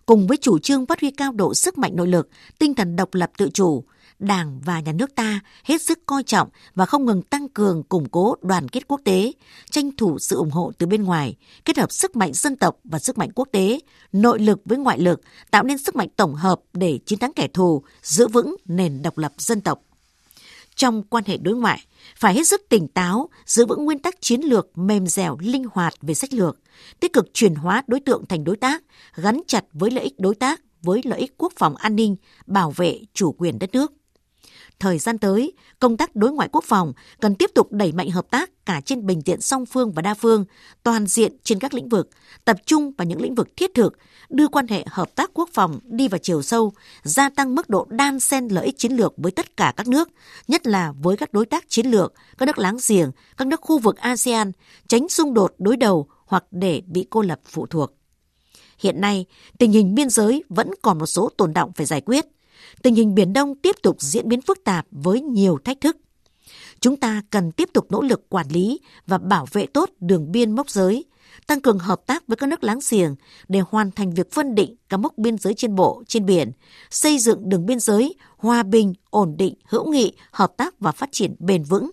Cùng với chủ trương phát huy cao độ sức mạnh nội lực, tinh thần độc lập tự chủ, Đảng và nhà nước ta hết sức coi trọng và không ngừng tăng cường củng cố đoàn kết quốc tế, tranh thủ sự ủng hộ từ bên ngoài, kết hợp sức mạnh dân tộc và sức mạnh quốc tế, nội lực với ngoại lực, tạo nên sức mạnh tổng hợp để chiến thắng kẻ thù, giữ vững nền độc lập dân tộc. Trong quan hệ đối ngoại, phải hết sức tỉnh táo, giữ vững nguyên tắc chiến lược mềm dẻo, linh hoạt về sách lược, tích cực chuyển hóa đối tượng thành đối tác, gắn chặt với lợi ích đối tác với lợi ích quốc phòng an ninh, bảo vệ chủ quyền đất nước. Thời gian tới, công tác đối ngoại quốc phòng cần tiếp tục đẩy mạnh hợp tác cả trên bình diện song phương và đa phương, toàn diện trên các lĩnh vực, tập trung vào những lĩnh vực thiết thực, đưa quan hệ hợp tác quốc phòng đi vào chiều sâu, gia tăng mức độ đan xen lợi ích chiến lược với tất cả các nước, nhất là với các đối tác chiến lược, các nước láng giềng, các nước khu vực ASEAN, tránh xung đột đối đầu hoặc để bị cô lập phụ thuộc. Hiện nay, tình hình biên giới vẫn còn một số tồn động phải giải quyết tình hình Biển Đông tiếp tục diễn biến phức tạp với nhiều thách thức. Chúng ta cần tiếp tục nỗ lực quản lý và bảo vệ tốt đường biên mốc giới, tăng cường hợp tác với các nước láng giềng để hoàn thành việc phân định các mốc biên giới trên bộ, trên biển, xây dựng đường biên giới hòa bình, ổn định, hữu nghị, hợp tác và phát triển bền vững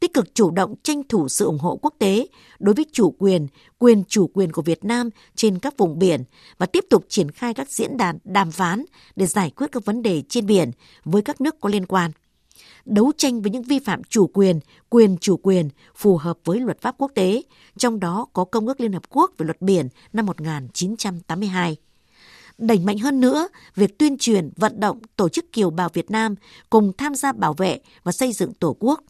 tích cực chủ động tranh thủ sự ủng hộ quốc tế đối với chủ quyền, quyền chủ quyền của Việt Nam trên các vùng biển và tiếp tục triển khai các diễn đàn đàm phán để giải quyết các vấn đề trên biển với các nước có liên quan đấu tranh với những vi phạm chủ quyền, quyền chủ quyền phù hợp với luật pháp quốc tế, trong đó có Công ước Liên Hợp Quốc về luật biển năm 1982 đẩy mạnh hơn nữa việc tuyên truyền, vận động tổ chức kiều bào Việt Nam cùng tham gia bảo vệ và xây dựng Tổ quốc.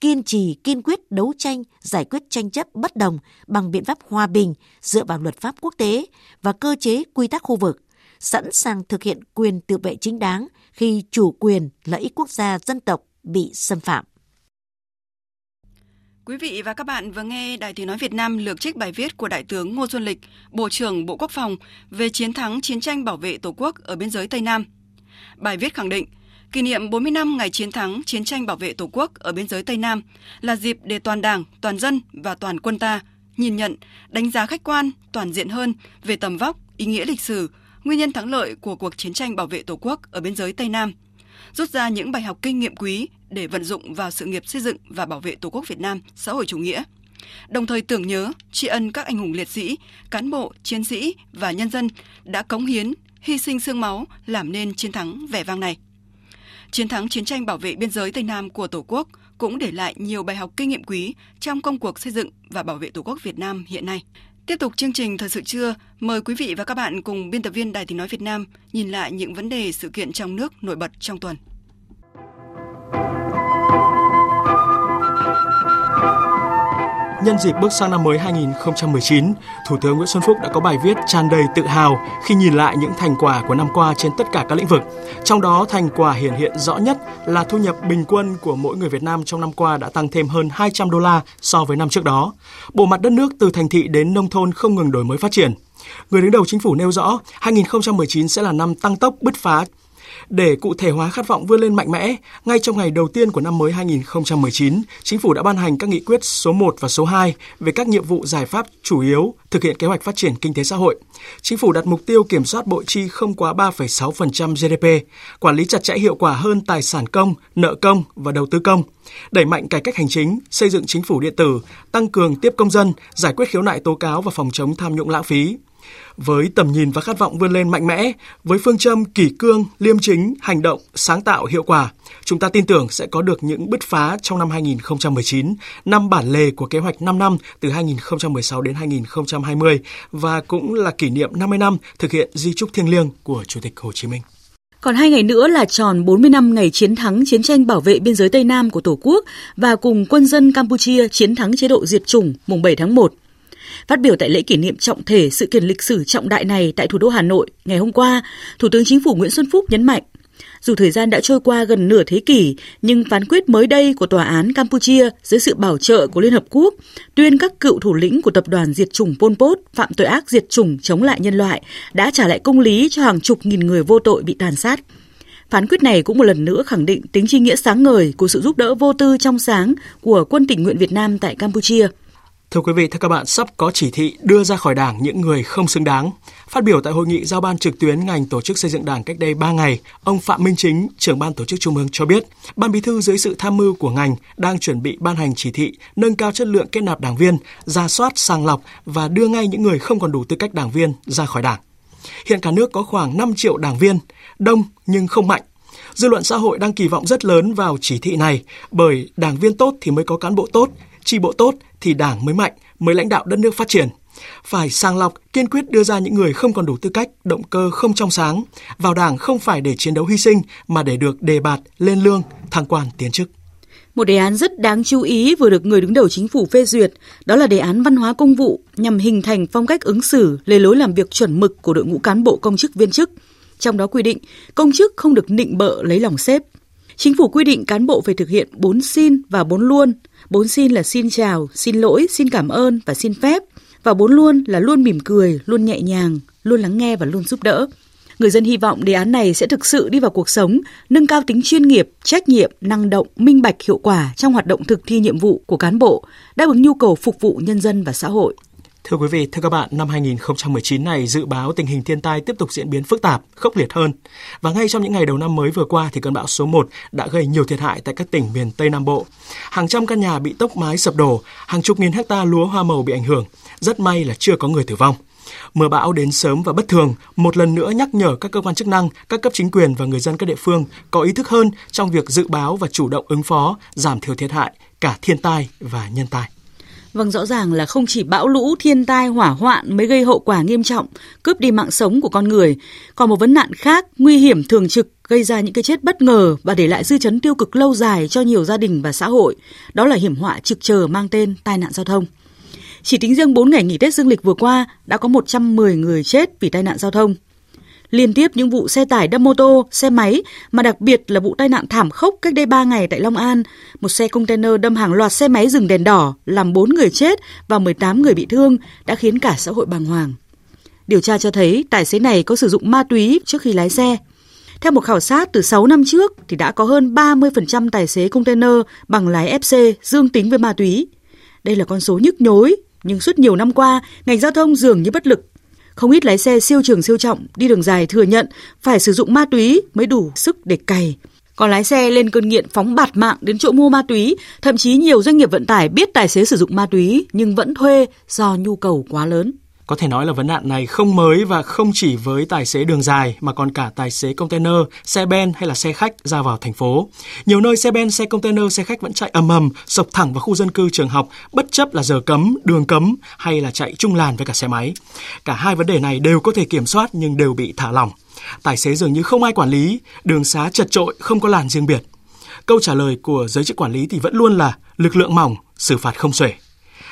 Kiên trì, kiên quyết đấu tranh, giải quyết tranh chấp bất đồng bằng biện pháp hòa bình dựa vào luật pháp quốc tế và cơ chế quy tắc khu vực, sẵn sàng thực hiện quyền tự vệ chính đáng khi chủ quyền, lợi ích quốc gia dân tộc bị xâm phạm. Quý vị và các bạn vừa nghe Đài Tiếng Nói Việt Nam lược trích bài viết của Đại tướng Ngô Xuân Lịch, Bộ trưởng Bộ Quốc phòng về chiến thắng chiến tranh bảo vệ Tổ quốc ở biên giới Tây Nam. Bài viết khẳng định, kỷ niệm 40 năm ngày chiến thắng chiến tranh bảo vệ Tổ quốc ở biên giới Tây Nam là dịp để toàn Đảng, toàn dân và toàn quân ta nhìn nhận, đánh giá khách quan, toàn diện hơn về tầm vóc, ý nghĩa lịch sử, nguyên nhân thắng lợi của cuộc chiến tranh bảo vệ Tổ quốc ở biên giới Tây Nam, rút ra những bài học kinh nghiệm quý để vận dụng vào sự nghiệp xây dựng và bảo vệ Tổ quốc Việt Nam xã hội chủ nghĩa. Đồng thời tưởng nhớ, tri ân các anh hùng liệt sĩ, cán bộ, chiến sĩ và nhân dân đã cống hiến, hy sinh xương máu làm nên chiến thắng vẻ vang này. Chiến thắng chiến tranh bảo vệ biên giới Tây Nam của Tổ quốc cũng để lại nhiều bài học kinh nghiệm quý trong công cuộc xây dựng và bảo vệ Tổ quốc Việt Nam hiện nay. Tiếp tục chương trình Thời sự trưa, mời quý vị và các bạn cùng biên tập viên Đài Tiếng Nói Việt Nam nhìn lại những vấn đề sự kiện trong nước nổi bật trong tuần. Nhân dịp bước sang năm mới 2019, Thủ tướng Nguyễn Xuân Phúc đã có bài viết tràn đầy tự hào khi nhìn lại những thành quả của năm qua trên tất cả các lĩnh vực. Trong đó, thành quả hiển hiện rõ nhất là thu nhập bình quân của mỗi người Việt Nam trong năm qua đã tăng thêm hơn 200 đô la so với năm trước đó. Bộ mặt đất nước từ thành thị đến nông thôn không ngừng đổi mới phát triển. Người đứng đầu chính phủ nêu rõ 2019 sẽ là năm tăng tốc bứt phá để cụ thể hóa khát vọng vươn lên mạnh mẽ, ngay trong ngày đầu tiên của năm mới 2019, Chính phủ đã ban hành các nghị quyết số 1 và số 2 về các nhiệm vụ giải pháp chủ yếu thực hiện kế hoạch phát triển kinh tế xã hội. Chính phủ đặt mục tiêu kiểm soát bộ chi không quá 3,6% GDP, quản lý chặt chẽ hiệu quả hơn tài sản công, nợ công và đầu tư công, đẩy mạnh cải cách hành chính, xây dựng chính phủ điện tử, tăng cường tiếp công dân, giải quyết khiếu nại tố cáo và phòng chống tham nhũng lãng phí, với tầm nhìn và khát vọng vươn lên mạnh mẽ, với phương châm kỷ cương, liêm chính, hành động, sáng tạo, hiệu quả, chúng ta tin tưởng sẽ có được những bứt phá trong năm 2019, năm bản lề của kế hoạch 5 năm từ 2016 đến 2020 và cũng là kỷ niệm 50 năm thực hiện di trúc thiêng liêng của Chủ tịch Hồ Chí Minh. Còn hai ngày nữa là tròn 40 năm ngày chiến thắng chiến tranh bảo vệ biên giới Tây Nam của Tổ quốc và cùng quân dân Campuchia chiến thắng chế độ diệt chủng mùng 7 tháng 1. Phát biểu tại lễ kỷ niệm trọng thể sự kiện lịch sử trọng đại này tại thủ đô Hà Nội ngày hôm qua, Thủ tướng Chính phủ Nguyễn Xuân Phúc nhấn mạnh, dù thời gian đã trôi qua gần nửa thế kỷ, nhưng phán quyết mới đây của Tòa án Campuchia dưới sự bảo trợ của Liên Hợp Quốc tuyên các cựu thủ lĩnh của tập đoàn diệt chủng Pol Pot phạm tội ác diệt chủng chống lại nhân loại đã trả lại công lý cho hàng chục nghìn người vô tội bị tàn sát. Phán quyết này cũng một lần nữa khẳng định tính chi nghĩa sáng ngời của sự giúp đỡ vô tư trong sáng của quân tình nguyện Việt Nam tại Campuchia – Thưa quý vị, thưa các bạn, sắp có chỉ thị đưa ra khỏi Đảng những người không xứng đáng. Phát biểu tại hội nghị giao ban trực tuyến ngành tổ chức xây dựng Đảng cách đây 3 ngày, ông Phạm Minh Chính, trưởng ban tổ chức Trung ương cho biết, Ban Bí thư dưới sự tham mưu của ngành đang chuẩn bị ban hành chỉ thị nâng cao chất lượng kết nạp đảng viên, ra soát, sàng lọc và đưa ngay những người không còn đủ tư cách đảng viên ra khỏi Đảng. Hiện cả nước có khoảng 5 triệu đảng viên, đông nhưng không mạnh. Dư luận xã hội đang kỳ vọng rất lớn vào chỉ thị này bởi đảng viên tốt thì mới có cán bộ tốt, tri bộ tốt thì đảng mới mạnh, mới lãnh đạo đất nước phát triển. Phải sàng lọc, kiên quyết đưa ra những người không còn đủ tư cách, động cơ không trong sáng. Vào đảng không phải để chiến đấu hy sinh mà để được đề bạt, lên lương, thăng quan tiến chức. Một đề án rất đáng chú ý vừa được người đứng đầu chính phủ phê duyệt, đó là đề án văn hóa công vụ nhằm hình thành phong cách ứng xử, lề lối làm việc chuẩn mực của đội ngũ cán bộ công chức viên chức. Trong đó quy định, công chức không được nịnh bợ lấy lòng xếp. Chính phủ quy định cán bộ phải thực hiện 4 xin và 4 luôn, Bốn xin là xin chào, xin lỗi, xin cảm ơn và xin phép. Và bốn luôn là luôn mỉm cười, luôn nhẹ nhàng, luôn lắng nghe và luôn giúp đỡ. Người dân hy vọng đề án này sẽ thực sự đi vào cuộc sống, nâng cao tính chuyên nghiệp, trách nhiệm, năng động, minh bạch, hiệu quả trong hoạt động thực thi nhiệm vụ của cán bộ, đáp ứng nhu cầu phục vụ nhân dân và xã hội. Thưa quý vị, thưa các bạn, năm 2019 này dự báo tình hình thiên tai tiếp tục diễn biến phức tạp, khốc liệt hơn. Và ngay trong những ngày đầu năm mới vừa qua thì cơn bão số 1 đã gây nhiều thiệt hại tại các tỉnh miền Tây Nam Bộ. Hàng trăm căn nhà bị tốc mái sập đổ, hàng chục nghìn hecta lúa hoa màu bị ảnh hưởng. Rất may là chưa có người tử vong. Mưa bão đến sớm và bất thường, một lần nữa nhắc nhở các cơ quan chức năng, các cấp chính quyền và người dân các địa phương có ý thức hơn trong việc dự báo và chủ động ứng phó, giảm thiểu thiệt hại, cả thiên tai và nhân tai. Vâng, rõ ràng là không chỉ bão lũ, thiên tai, hỏa hoạn mới gây hậu quả nghiêm trọng, cướp đi mạng sống của con người. Còn một vấn nạn khác, nguy hiểm thường trực, gây ra những cái chết bất ngờ và để lại dư chấn tiêu cực lâu dài cho nhiều gia đình và xã hội. Đó là hiểm họa trực chờ mang tên tai nạn giao thông. Chỉ tính riêng 4 ngày nghỉ Tết dương lịch vừa qua, đã có 110 người chết vì tai nạn giao thông liên tiếp những vụ xe tải đâm mô tô, xe máy, mà đặc biệt là vụ tai nạn thảm khốc cách đây 3 ngày tại Long An. Một xe container đâm hàng loạt xe máy dừng đèn đỏ, làm 4 người chết và 18 người bị thương, đã khiến cả xã hội bàng hoàng. Điều tra cho thấy tài xế này có sử dụng ma túy trước khi lái xe. Theo một khảo sát từ 6 năm trước thì đã có hơn 30% tài xế container bằng lái FC dương tính với ma túy. Đây là con số nhức nhối, nhưng suốt nhiều năm qua, ngành giao thông dường như bất lực không ít lái xe siêu trường siêu trọng đi đường dài thừa nhận phải sử dụng ma túy mới đủ sức để cày. Còn lái xe lên cơn nghiện phóng bạt mạng đến chỗ mua ma túy, thậm chí nhiều doanh nghiệp vận tải biết tài xế sử dụng ma túy nhưng vẫn thuê do nhu cầu quá lớn. Có thể nói là vấn nạn này không mới và không chỉ với tài xế đường dài mà còn cả tài xế container, xe ben hay là xe khách ra vào thành phố. Nhiều nơi xe ben, xe container, xe khách vẫn chạy ầm ầm, sộc thẳng vào khu dân cư trường học, bất chấp là giờ cấm, đường cấm hay là chạy chung làn với cả xe máy. Cả hai vấn đề này đều có thể kiểm soát nhưng đều bị thả lỏng. Tài xế dường như không ai quản lý, đường xá chật trội, không có làn riêng biệt. Câu trả lời của giới chức quản lý thì vẫn luôn là lực lượng mỏng, xử phạt không xuể.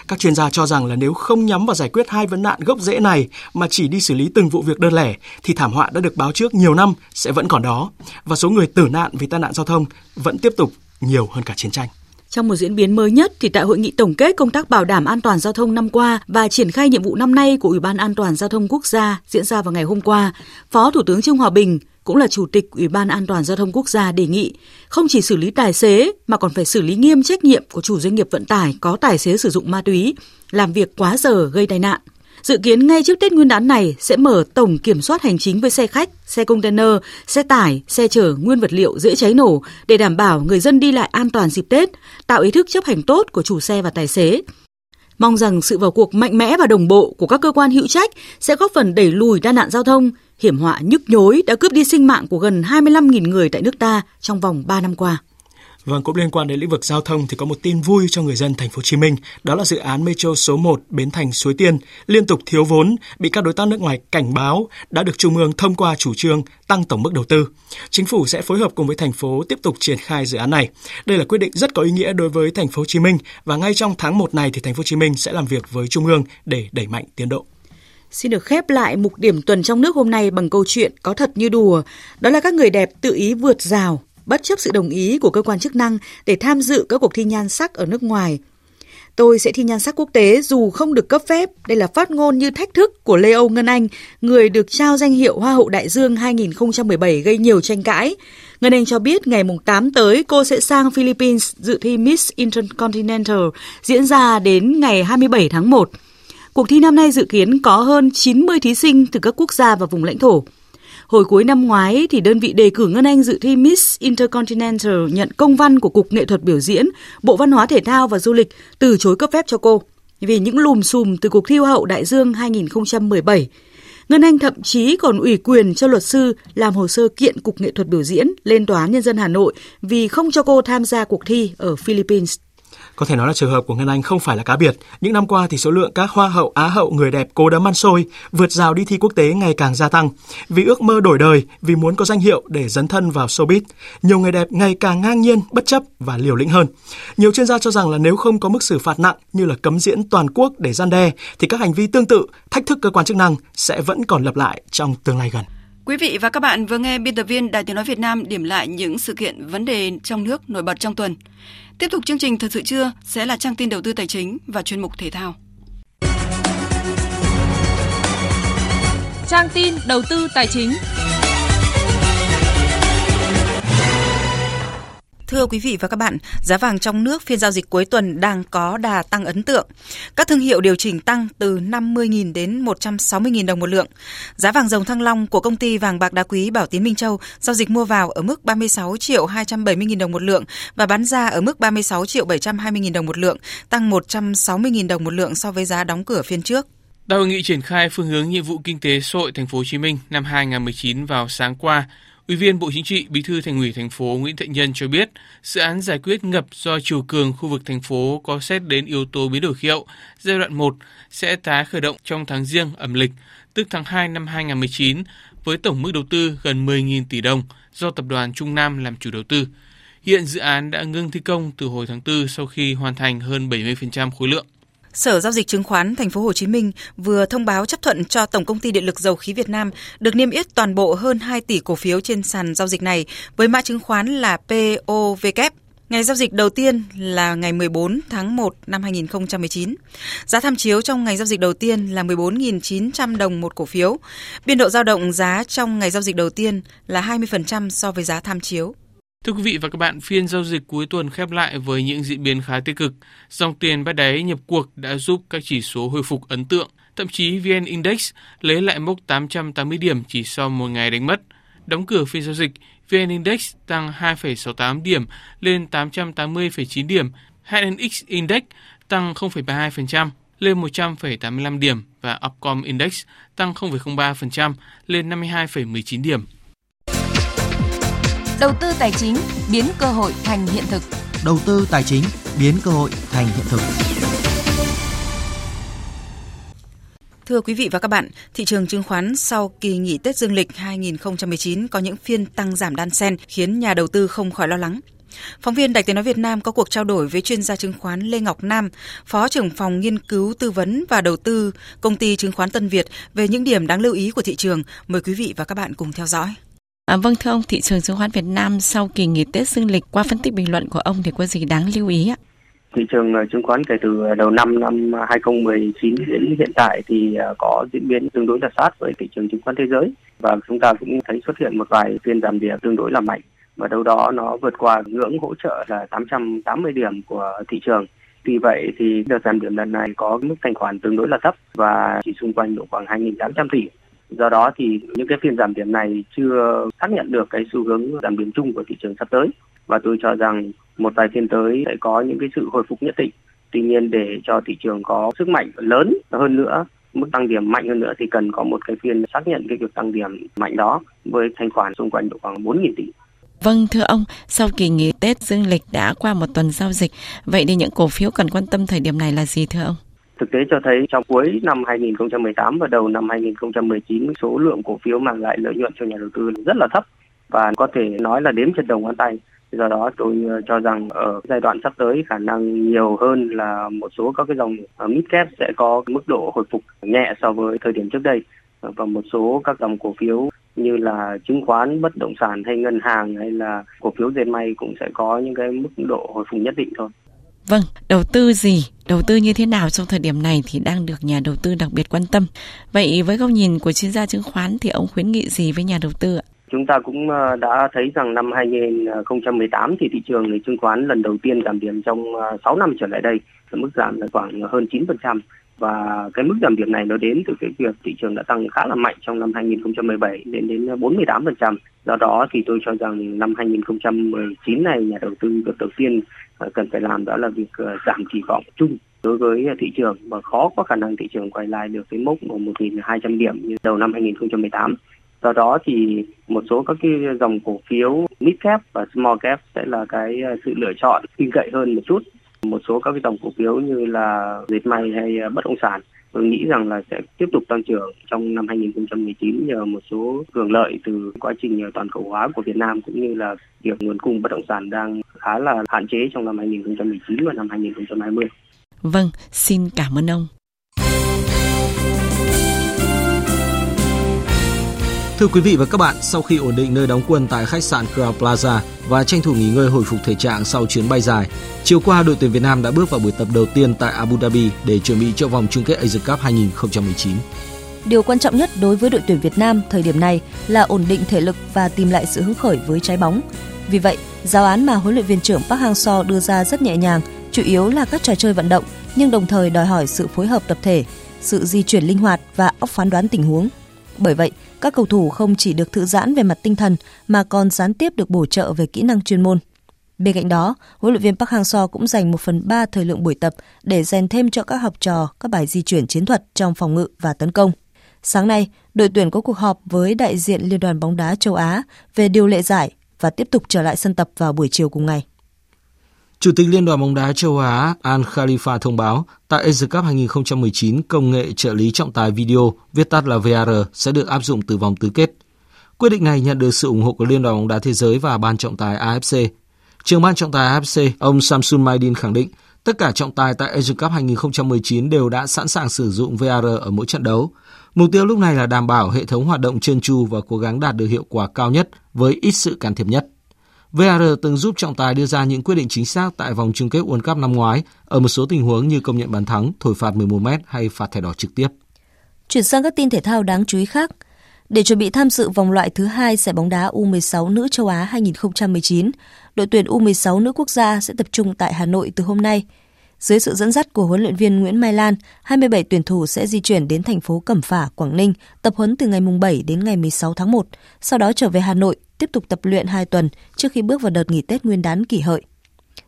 Các chuyên gia cho rằng là nếu không nhắm vào giải quyết hai vấn nạn gốc rễ này mà chỉ đi xử lý từng vụ việc đơn lẻ thì thảm họa đã được báo trước nhiều năm sẽ vẫn còn đó và số người tử nạn vì tai nạn giao thông vẫn tiếp tục nhiều hơn cả chiến tranh. Trong một diễn biến mới nhất thì tại hội nghị tổng kết công tác bảo đảm an toàn giao thông năm qua và triển khai nhiệm vụ năm nay của Ủy ban An toàn giao thông quốc gia diễn ra vào ngày hôm qua, Phó Thủ tướng Trương Hòa Bình cũng là Chủ tịch Ủy ban An toàn Giao thông Quốc gia đề nghị không chỉ xử lý tài xế mà còn phải xử lý nghiêm trách nhiệm của chủ doanh nghiệp vận tải có tài xế sử dụng ma túy, làm việc quá giờ gây tai nạn. Dự kiến ngay trước Tết Nguyên đán này sẽ mở tổng kiểm soát hành chính với xe khách, xe container, xe tải, xe chở nguyên vật liệu dễ cháy nổ để đảm bảo người dân đi lại an toàn dịp Tết, tạo ý thức chấp hành tốt của chủ xe và tài xế. Mong rằng sự vào cuộc mạnh mẽ và đồng bộ của các cơ quan hữu trách sẽ góp phần đẩy lùi tai nạn giao thông, hiểm họa nhức nhối đã cướp đi sinh mạng của gần 25.000 người tại nước ta trong vòng 3 năm qua. Vâng, cũng liên quan đến lĩnh vực giao thông thì có một tin vui cho người dân thành phố Hồ Chí Minh, đó là dự án Metro số 1 Bến Thành Suối Tiên liên tục thiếu vốn, bị các đối tác nước ngoài cảnh báo đã được Trung ương thông qua chủ trương tăng tổng mức đầu tư. Chính phủ sẽ phối hợp cùng với thành phố tiếp tục triển khai dự án này. Đây là quyết định rất có ý nghĩa đối với thành phố Hồ Chí Minh và ngay trong tháng 1 này thì thành phố Hồ Chí Minh sẽ làm việc với Trung ương để đẩy mạnh tiến độ. Xin được khép lại mục điểm tuần trong nước hôm nay bằng câu chuyện có thật như đùa. Đó là các người đẹp tự ý vượt rào, bất chấp sự đồng ý của cơ quan chức năng để tham dự các cuộc thi nhan sắc ở nước ngoài. Tôi sẽ thi nhan sắc quốc tế dù không được cấp phép. Đây là phát ngôn như thách thức của Lê Âu Ngân Anh, người được trao danh hiệu Hoa hậu Đại Dương 2017 gây nhiều tranh cãi. Ngân Anh cho biết ngày 8 tới cô sẽ sang Philippines dự thi Miss Intercontinental diễn ra đến ngày 27 tháng 1. Cuộc thi năm nay dự kiến có hơn 90 thí sinh từ các quốc gia và vùng lãnh thổ. Hồi cuối năm ngoái thì đơn vị đề cử Ngân Anh dự thi Miss Intercontinental nhận công văn của Cục Nghệ thuật biểu diễn, Bộ Văn hóa Thể thao và Du lịch từ chối cấp phép cho cô vì những lùm xùm từ cuộc thi Hoa hậu Đại Dương 2017. Ngân Anh thậm chí còn ủy quyền cho luật sư làm hồ sơ kiện Cục Nghệ thuật biểu diễn lên Tòa án Nhân dân Hà Nội vì không cho cô tham gia cuộc thi ở Philippines. Có thể nói là trường hợp của Ngân Anh không phải là cá biệt. Những năm qua thì số lượng các hoa hậu, á hậu người đẹp cố đấm ăn xôi, vượt rào đi thi quốc tế ngày càng gia tăng. Vì ước mơ đổi đời, vì muốn có danh hiệu để dấn thân vào showbiz, nhiều người đẹp ngày càng ngang nhiên, bất chấp và liều lĩnh hơn. Nhiều chuyên gia cho rằng là nếu không có mức xử phạt nặng như là cấm diễn toàn quốc để gian đe, thì các hành vi tương tự, thách thức cơ quan chức năng sẽ vẫn còn lặp lại trong tương lai gần. Quý vị và các bạn vừa nghe biên tập viên Đài Tiếng Nói Việt Nam điểm lại những sự kiện, vấn đề trong nước nổi bật trong tuần. Tiếp tục chương trình Thật sự trưa sẽ là trang tin đầu tư tài chính và chuyên mục thể thao. Trang tin đầu tư tài chính. Thưa quý vị và các bạn, giá vàng trong nước phiên giao dịch cuối tuần đang có đà tăng ấn tượng. Các thương hiệu điều chỉnh tăng từ 50.000 đến 160.000 đồng một lượng. Giá vàng dòng thăng long của công ty vàng bạc đá quý Bảo Tín Minh Châu giao dịch mua vào ở mức 36 triệu 270.000 đồng một lượng và bán ra ở mức 36 triệu 720.000 đồng một lượng, tăng 160.000 đồng một lượng so với giá đóng cửa phiên trước. Tại hội nghị triển khai phương hướng nhiệm vụ kinh tế xã hội thành phố Hồ Chí Minh năm 2019 vào sáng qua, Ủy viên Bộ Chính trị, Bí thư Thành ủy thành phố Nguyễn Thiện Nhân cho biết, dự án giải quyết ngập do chiều cường khu vực thành phố có xét đến yếu tố biến đổi khí hậu giai đoạn 1 sẽ tái khởi động trong tháng riêng âm lịch, tức tháng 2 năm 2019 với tổng mức đầu tư gần 10.000 tỷ đồng do tập đoàn Trung Nam làm chủ đầu tư. Hiện dự án đã ngưng thi công từ hồi tháng 4 sau khi hoàn thành hơn 70% khối lượng. Sở giao dịch chứng khoán Thành phố Hồ Chí Minh vừa thông báo chấp thuận cho Tổng công ty Điện lực Dầu khí Việt Nam được niêm yết toàn bộ hơn 2 tỷ cổ phiếu trên sàn giao dịch này với mã chứng khoán là POVK. Ngày giao dịch đầu tiên là ngày 14 tháng 1 năm 2019. Giá tham chiếu trong ngày giao dịch đầu tiên là 14.900 đồng một cổ phiếu. Biên độ dao động giá trong ngày giao dịch đầu tiên là 20% so với giá tham chiếu. Thưa quý vị và các bạn, phiên giao dịch cuối tuần khép lại với những diễn biến khá tích cực. Dòng tiền bắt đáy nhập cuộc đã giúp các chỉ số hồi phục ấn tượng. Thậm chí VN Index lấy lại mốc 880 điểm chỉ sau một ngày đánh mất. Đóng cửa phiên giao dịch, VN Index tăng 2,68 điểm lên 880,9 điểm. HNX Index tăng 0,32% lên 100,85 điểm và Upcom Index tăng 0,03% lên 52,19 điểm. Đầu tư tài chính biến cơ hội thành hiện thực. Đầu tư tài chính biến cơ hội thành hiện thực. Thưa quý vị và các bạn, thị trường chứng khoán sau kỳ nghỉ Tết Dương lịch 2019 có những phiên tăng giảm đan xen khiến nhà đầu tư không khỏi lo lắng. Phóng viên Đài Tiếng nói Việt Nam có cuộc trao đổi với chuyên gia chứng khoán Lê Ngọc Nam, Phó trưởng phòng nghiên cứu tư vấn và đầu tư công ty chứng khoán Tân Việt về những điểm đáng lưu ý của thị trường. Mời quý vị và các bạn cùng theo dõi. À, vâng thưa ông, thị trường chứng khoán Việt Nam sau kỳ nghỉ Tết dương lịch qua phân tích bình luận của ông thì có gì đáng lưu ý ạ? Thị trường ờ, chứng khoán kể từ đầu năm năm 2019 đến hiện tại thì ờ, có diễn biến tương đối là sát với thị trường chứng khoán thế giới và chúng ta cũng thấy xuất hiện một vài phiên giảm điểm tương đối là mạnh và đâu đó nó vượt qua ngưỡng hỗ trợ là 880 điểm của thị trường. Vì vậy thì đợt giảm điểm lần này có mức thanh khoản tương đối là thấp và chỉ xung quanh độ khoảng 2.800 tỷ do đó thì những cái phiên giảm điểm này chưa xác nhận được cái xu hướng giảm điểm chung của thị trường sắp tới và tôi cho rằng một vài phiên tới sẽ có những cái sự hồi phục nhất định tuy nhiên để cho thị trường có sức mạnh lớn hơn nữa mức tăng điểm mạnh hơn nữa thì cần có một cái phiên xác nhận cái việc tăng điểm mạnh đó với thanh khoản xung quanh độ khoảng 4.000 tỷ. Vâng thưa ông, sau kỳ nghỉ Tết dương lịch đã qua một tuần giao dịch, vậy thì những cổ phiếu cần quan tâm thời điểm này là gì thưa ông? Thực tế cho thấy trong cuối năm 2018 và đầu năm 2019 số lượng cổ phiếu mang lại lợi nhuận cho nhà đầu tư rất là thấp và có thể nói là đếm trên đầu ngón tay. Do đó tôi ờ, cho rằng ở giai đoạn sắp tới khả năng nhiều hơn là một số các cái dòng ờ, mid cap sẽ có mức độ hồi phục nhẹ so với thời điểm trước đây và một số các dòng cổ phiếu như là chứng khoán, bất động sản hay ngân hàng hay là cổ phiếu dệt may cũng sẽ có những cái mức độ hồi phục nhất định thôi. Vâng, đầu tư gì, đầu tư như thế nào trong thời điểm này thì đang được nhà đầu tư đặc biệt quan tâm. Vậy với góc nhìn của chuyên gia chứng khoán thì ông khuyến nghị gì với nhà đầu tư ạ? Chúng ta cũng ờ, đã thấy rằng năm 2018 thì thị trường chứng khoán lần đầu tiên giảm điểm trong ờ, 6 năm trở lại đây, mức giảm là khoảng hơn 9% và cái mức giảm điểm này nó đến từ cái việc thị trường đã tăng khá là mạnh trong năm 2017 đến đến 48%. Do đó thì tôi cho rằng năm 2019 này nhà đầu tư được đầu tiên Ờ, cần phải làm đó là việc ờ, giảm kỳ vọng chung đối với ờ, thị trường và khó có khả năng thị trường quay lại được cái mốc 1.200 điểm như đầu năm 2018. Do đó thì một số các cái dòng cổ phiếu mid cap và small cap sẽ là cái sự lựa chọn tin cậy hơn một chút một số các cái dòng cổ phiếu như là dệt may hay bất động sản tôi nghĩ rằng là sẽ tiếp tục tăng trưởng trong năm 2019 nhờ một số hưởng lợi từ quá trình ờ, toàn cầu hóa của Việt Nam cũng như là việc nguồn cung bất động sản đang khá là hạn chế trong năm 2019 và năm 2020. Vâng, xin cảm ơn ông. Thưa quý vị và các bạn, sau khi ổn định nơi đóng quân tại khách sạn Crown Plaza và tranh thủ nghỉ ngơi hồi phục thể trạng sau chuyến bay dài, chiều qua đội tuyển Việt Nam đã bước vào buổi tập đầu tiên tại Abu Dhabi để chuẩn bị cho vòng chung kết Asian Cup 2019. Điều quan trọng nhất đối với đội tuyển Việt Nam thời điểm này là ổn định thể lực và tìm lại sự hứng khởi với trái bóng. Vì vậy, giáo án mà huấn luyện viên trưởng Park Hang-seo đưa ra rất nhẹ nhàng, chủ yếu là các trò chơi vận động, nhưng đồng thời đòi hỏi sự phối hợp tập thể, sự di chuyển linh hoạt và óc phán đoán tình huống. Bởi vậy, các cầu thủ không chỉ được thư giãn về mặt tinh thần mà còn gián tiếp được bổ trợ về kỹ năng chuyên môn. Bên cạnh đó, huấn luyện viên Park Hang-seo cũng dành 1 phần 3 thời lượng buổi tập để rèn thêm cho các học trò các bài di chuyển chiến thuật trong phòng ngự và tấn công. Sáng nay, đội tuyển có cuộc họp với đại diện Liên đoàn bóng đá châu Á về điều lệ giải và tiếp tục trở lại sân tập vào buổi chiều cùng ngày. Chủ tịch Liên đoàn bóng đá châu Á Al Khalifa thông báo tại Asia Cup 2019 công nghệ trợ lý trọng tài video, viết tắt là VAR, sẽ được áp dụng từ vòng tứ kết. Quyết định này nhận được sự ủng hộ của Liên đoàn bóng đá thế giới và ban trọng tài AFC. Trưởng ban trọng tài AFC, ông Samsun Maidin khẳng định tất cả trọng tài tại Asia Cup 2019 đều đã sẵn sàng sử dụng VAR ở mỗi trận đấu. Mục tiêu lúc này là đảm bảo hệ thống hoạt động trơn tru và cố gắng đạt được hiệu quả cao nhất với ít sự can thiệp nhất. VAR từng giúp trọng tài đưa ra những quyết định chính xác tại vòng chung kết World Cup năm ngoái ở một số tình huống như công nhận bàn thắng, thổi phạt 11m hay phạt thẻ đỏ trực tiếp. Chuyển sang các tin thể thao đáng chú ý khác. Để chuẩn bị tham dự vòng loại thứ hai giải bóng đá U16 nữ châu Á 2019, đội tuyển U16 nữ quốc gia sẽ tập trung tại Hà Nội từ hôm nay. Dưới sự dẫn dắt của huấn luyện viên Nguyễn Mai Lan, 27 tuyển thủ sẽ di chuyển đến thành phố Cẩm Phả, Quảng Ninh, tập huấn từ ngày 7 đến ngày 16 tháng 1, sau đó trở về Hà Nội tiếp tục tập luyện 2 tuần trước khi bước vào đợt nghỉ Tết Nguyên đán kỷ hợi.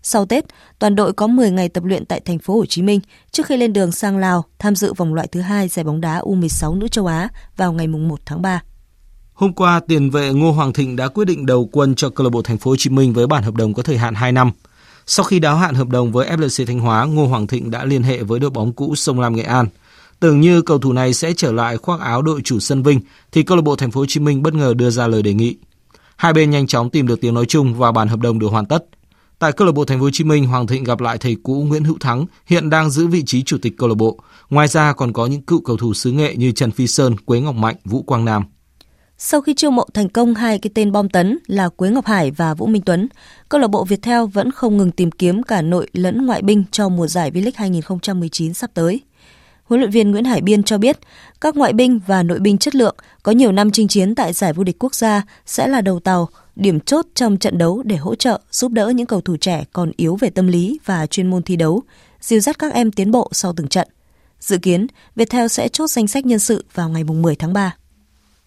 Sau Tết, toàn đội có 10 ngày tập luyện tại thành phố Hồ Chí Minh trước khi lên đường sang Lào tham dự vòng loại thứ hai giải bóng đá U16 nữ châu Á vào ngày 1 tháng 3. Hôm qua, tiền vệ Ngô Hoàng Thịnh đã quyết định đầu quân cho câu lạc bộ Thành phố Hồ Chí Minh với bản hợp đồng có thời hạn 2 năm. Sau khi đáo hạn hợp đồng với FLC Thanh Hóa, Ngô Hoàng Thịnh đã liên hệ với đội bóng cũ Sông Lam Nghệ An. Tưởng như cầu thủ này sẽ trở lại khoác áo đội chủ sân Vinh thì câu lạc bộ Thành phố Hồ Chí Minh bất ngờ đưa ra lời đề nghị. Hai bên nhanh chóng tìm được tiếng nói chung và bản hợp đồng được hoàn tất. Tại câu lạc bộ Thành phố Hồ Chí Minh, Hoàng Thịnh gặp lại thầy cũ Nguyễn Hữu Thắng, hiện đang giữ vị trí chủ tịch câu lạc bộ. Ngoài ra còn có những cựu cầu thủ xứ nghệ như Trần Phi Sơn, Quế Ngọc Mạnh, Vũ Quang Nam. Sau khi chiêu mộ thành công hai cái tên bom tấn là Quế Ngọc Hải và Vũ Minh Tuấn, câu lạc bộ Viettel vẫn không ngừng tìm kiếm cả nội lẫn ngoại binh cho mùa giải V-League 2019 sắp tới. Huấn luyện viên Nguyễn Hải Biên cho biết, các ngoại binh và nội binh chất lượng có nhiều năm chinh chiến tại giải vô địch quốc gia sẽ là đầu tàu, điểm chốt trong trận đấu để hỗ trợ, giúp đỡ những cầu thủ trẻ còn yếu về tâm lý và chuyên môn thi đấu, dìu dắt các em tiến bộ sau từng trận. Dự kiến, Viettel sẽ chốt danh sách nhân sự vào ngày 10 tháng 3.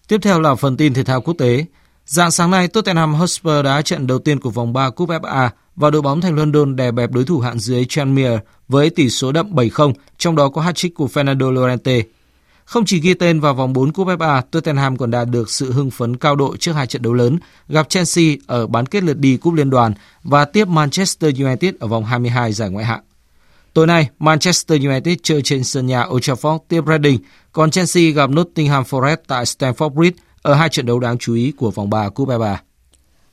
Tiếp theo là phần tin thể thao quốc tế. Dạng sáng nay, Tottenham Hotspur đá trận đầu tiên của vòng 3 Cúp FA và đội bóng thành London đè bẹp đối thủ hạng dưới Tranmere với tỷ số đậm 7-0, trong đó có hat-trick của Fernando Llorente. Không chỉ ghi tên vào vòng 4 Cúp FA, Tottenham còn đạt được sự hưng phấn cao độ trước hai trận đấu lớn, gặp Chelsea ở bán kết lượt đi Cúp Liên đoàn và tiếp Manchester United ở vòng 22 giải ngoại hạng. Tối nay, Manchester United chơi trên sân nhà Old Trafford tiếp Reading, còn Chelsea gặp Nottingham Forest tại Stamford Bridge ở hai trận đấu đáng chú ý của vòng 3 Cúp FA.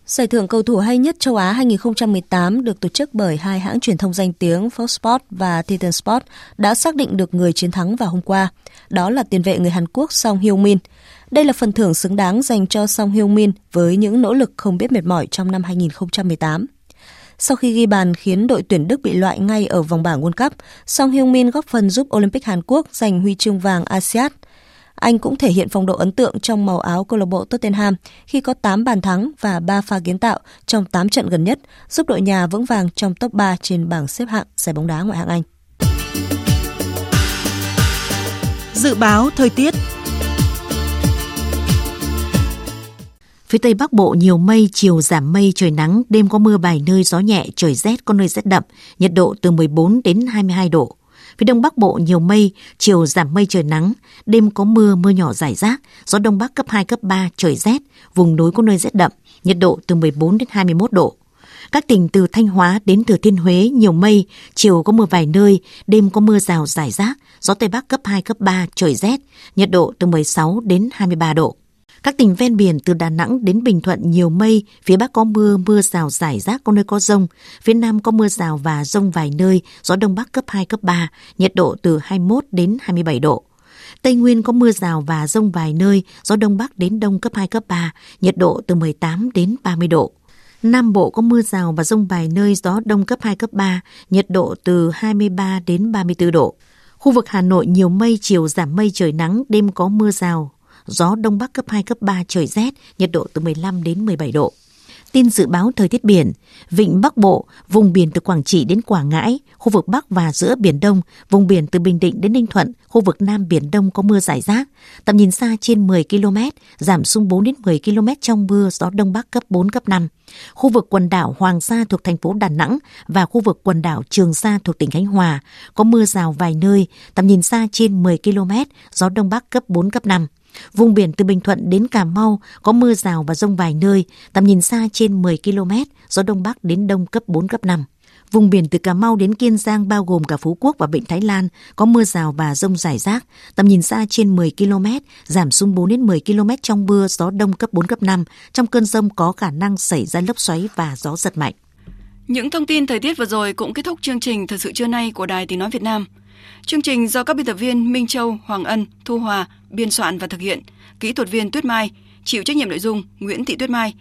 Giải thưởng cầu thủ hay nhất châu Á 2018 được tổ chức bởi hai hãng truyền thông danh tiếng Fox Sport và Titan Sport đã xác định được người chiến thắng vào hôm qua. Đó là tiền vệ người Hàn Quốc Song Hyo Min. Đây là phần thưởng xứng đáng dành cho Song Hyo Min với những nỗ lực không biết mệt mỏi trong năm 2018. Sau khi ghi bàn khiến đội tuyển Đức bị loại ngay ở vòng bảng World Cup, Song Hyung Min góp phần giúp Olympic Hàn Quốc giành huy chương vàng ASEAN. Anh cũng thể hiện phong độ ấn tượng trong màu áo câu lạc bộ Tottenham khi có 8 bàn thắng và 3 pha kiến tạo trong 8 trận gần nhất, giúp đội nhà vững vàng trong top 3 trên bảng xếp hạng giải bóng đá ngoại hạng Anh. Dự báo thời tiết Phía Tây Bắc Bộ nhiều mây, chiều giảm mây, trời nắng, đêm có mưa vài nơi, gió nhẹ, trời rét, có nơi rét đậm, nhiệt độ từ 14 đến 22 độ. Phía Đông Bắc Bộ nhiều mây, chiều giảm mây trời nắng, đêm có mưa, mưa nhỏ rải rác, gió Đông Bắc cấp 2, cấp 3, trời rét, vùng núi có nơi rét đậm, nhiệt độ từ 14 đến 21 độ. Các tỉnh từ Thanh Hóa đến Thừa Thiên Huế nhiều mây, chiều có mưa vài nơi, đêm có mưa rào rải rác, gió Tây Bắc cấp 2, cấp 3, trời rét, nhiệt độ từ 16 đến 23 độ. Các tỉnh ven biển từ Đà Nẵng đến Bình Thuận nhiều mây, phía Bắc có mưa, mưa rào rải rác có nơi có rông, phía Nam có mưa rào và rông vài nơi, gió Đông Bắc cấp 2, cấp 3, nhiệt độ từ 21 đến 27 độ. Tây Nguyên có mưa rào và rông vài nơi, gió Đông Bắc đến Đông cấp 2, cấp 3, nhiệt độ từ 18 đến 30 độ. Nam Bộ có mưa rào và rông vài nơi, gió Đông cấp 2, cấp 3, nhiệt độ từ 23 đến 34 độ. Khu vực Hà Nội nhiều mây, chiều giảm mây trời nắng, đêm có mưa rào, gió Đông Bắc cấp 2, cấp 3, trời rét, nhiệt độ từ 15 đến 17 độ. Tin dự báo thời tiết biển, vịnh Bắc Bộ, vùng biển từ Quảng Trị đến Quảng Ngãi, khu vực Bắc và giữa Biển Đông, vùng biển từ Bình Định đến Ninh Thuận, khu vực Nam Biển Đông có mưa rải rác, tầm nhìn xa trên 10 km, giảm xuống 4 đến 10 km trong mưa, gió Đông Bắc cấp 4, cấp 5. Khu vực quần đảo Hoàng Sa thuộc thành phố Đà Nẵng và khu vực quần đảo Trường Sa thuộc tỉnh Khánh Hòa có mưa rào vài nơi, tầm nhìn xa trên 10 km, gió Đông Bắc cấp 4, cấp 5. Vùng biển từ Bình Thuận đến Cà Mau có mưa rào và rông vài nơi, tầm nhìn xa trên 10 km, gió Đông Bắc đến Đông cấp 4, cấp 5. Vùng biển từ Cà Mau đến Kiên Giang bao gồm cả Phú Quốc và Vịnh Thái Lan có mưa rào và rông rải rác, tầm nhìn xa trên 10 km, giảm xuống 4 đến 10 km trong mưa, gió đông cấp 4 cấp 5. Trong cơn rông có khả năng xảy ra lốc xoáy và gió giật mạnh. Những thông tin thời tiết vừa rồi cũng kết thúc chương trình thời sự trưa nay của Đài Tiếng Nói Việt Nam. Chương trình do các biên tập viên Minh Châu, Hoàng Ân, Thu Hòa biên soạn và thực hiện, kỹ thuật viên Tuyết Mai, chịu trách nhiệm nội dung Nguyễn Thị Tuyết Mai,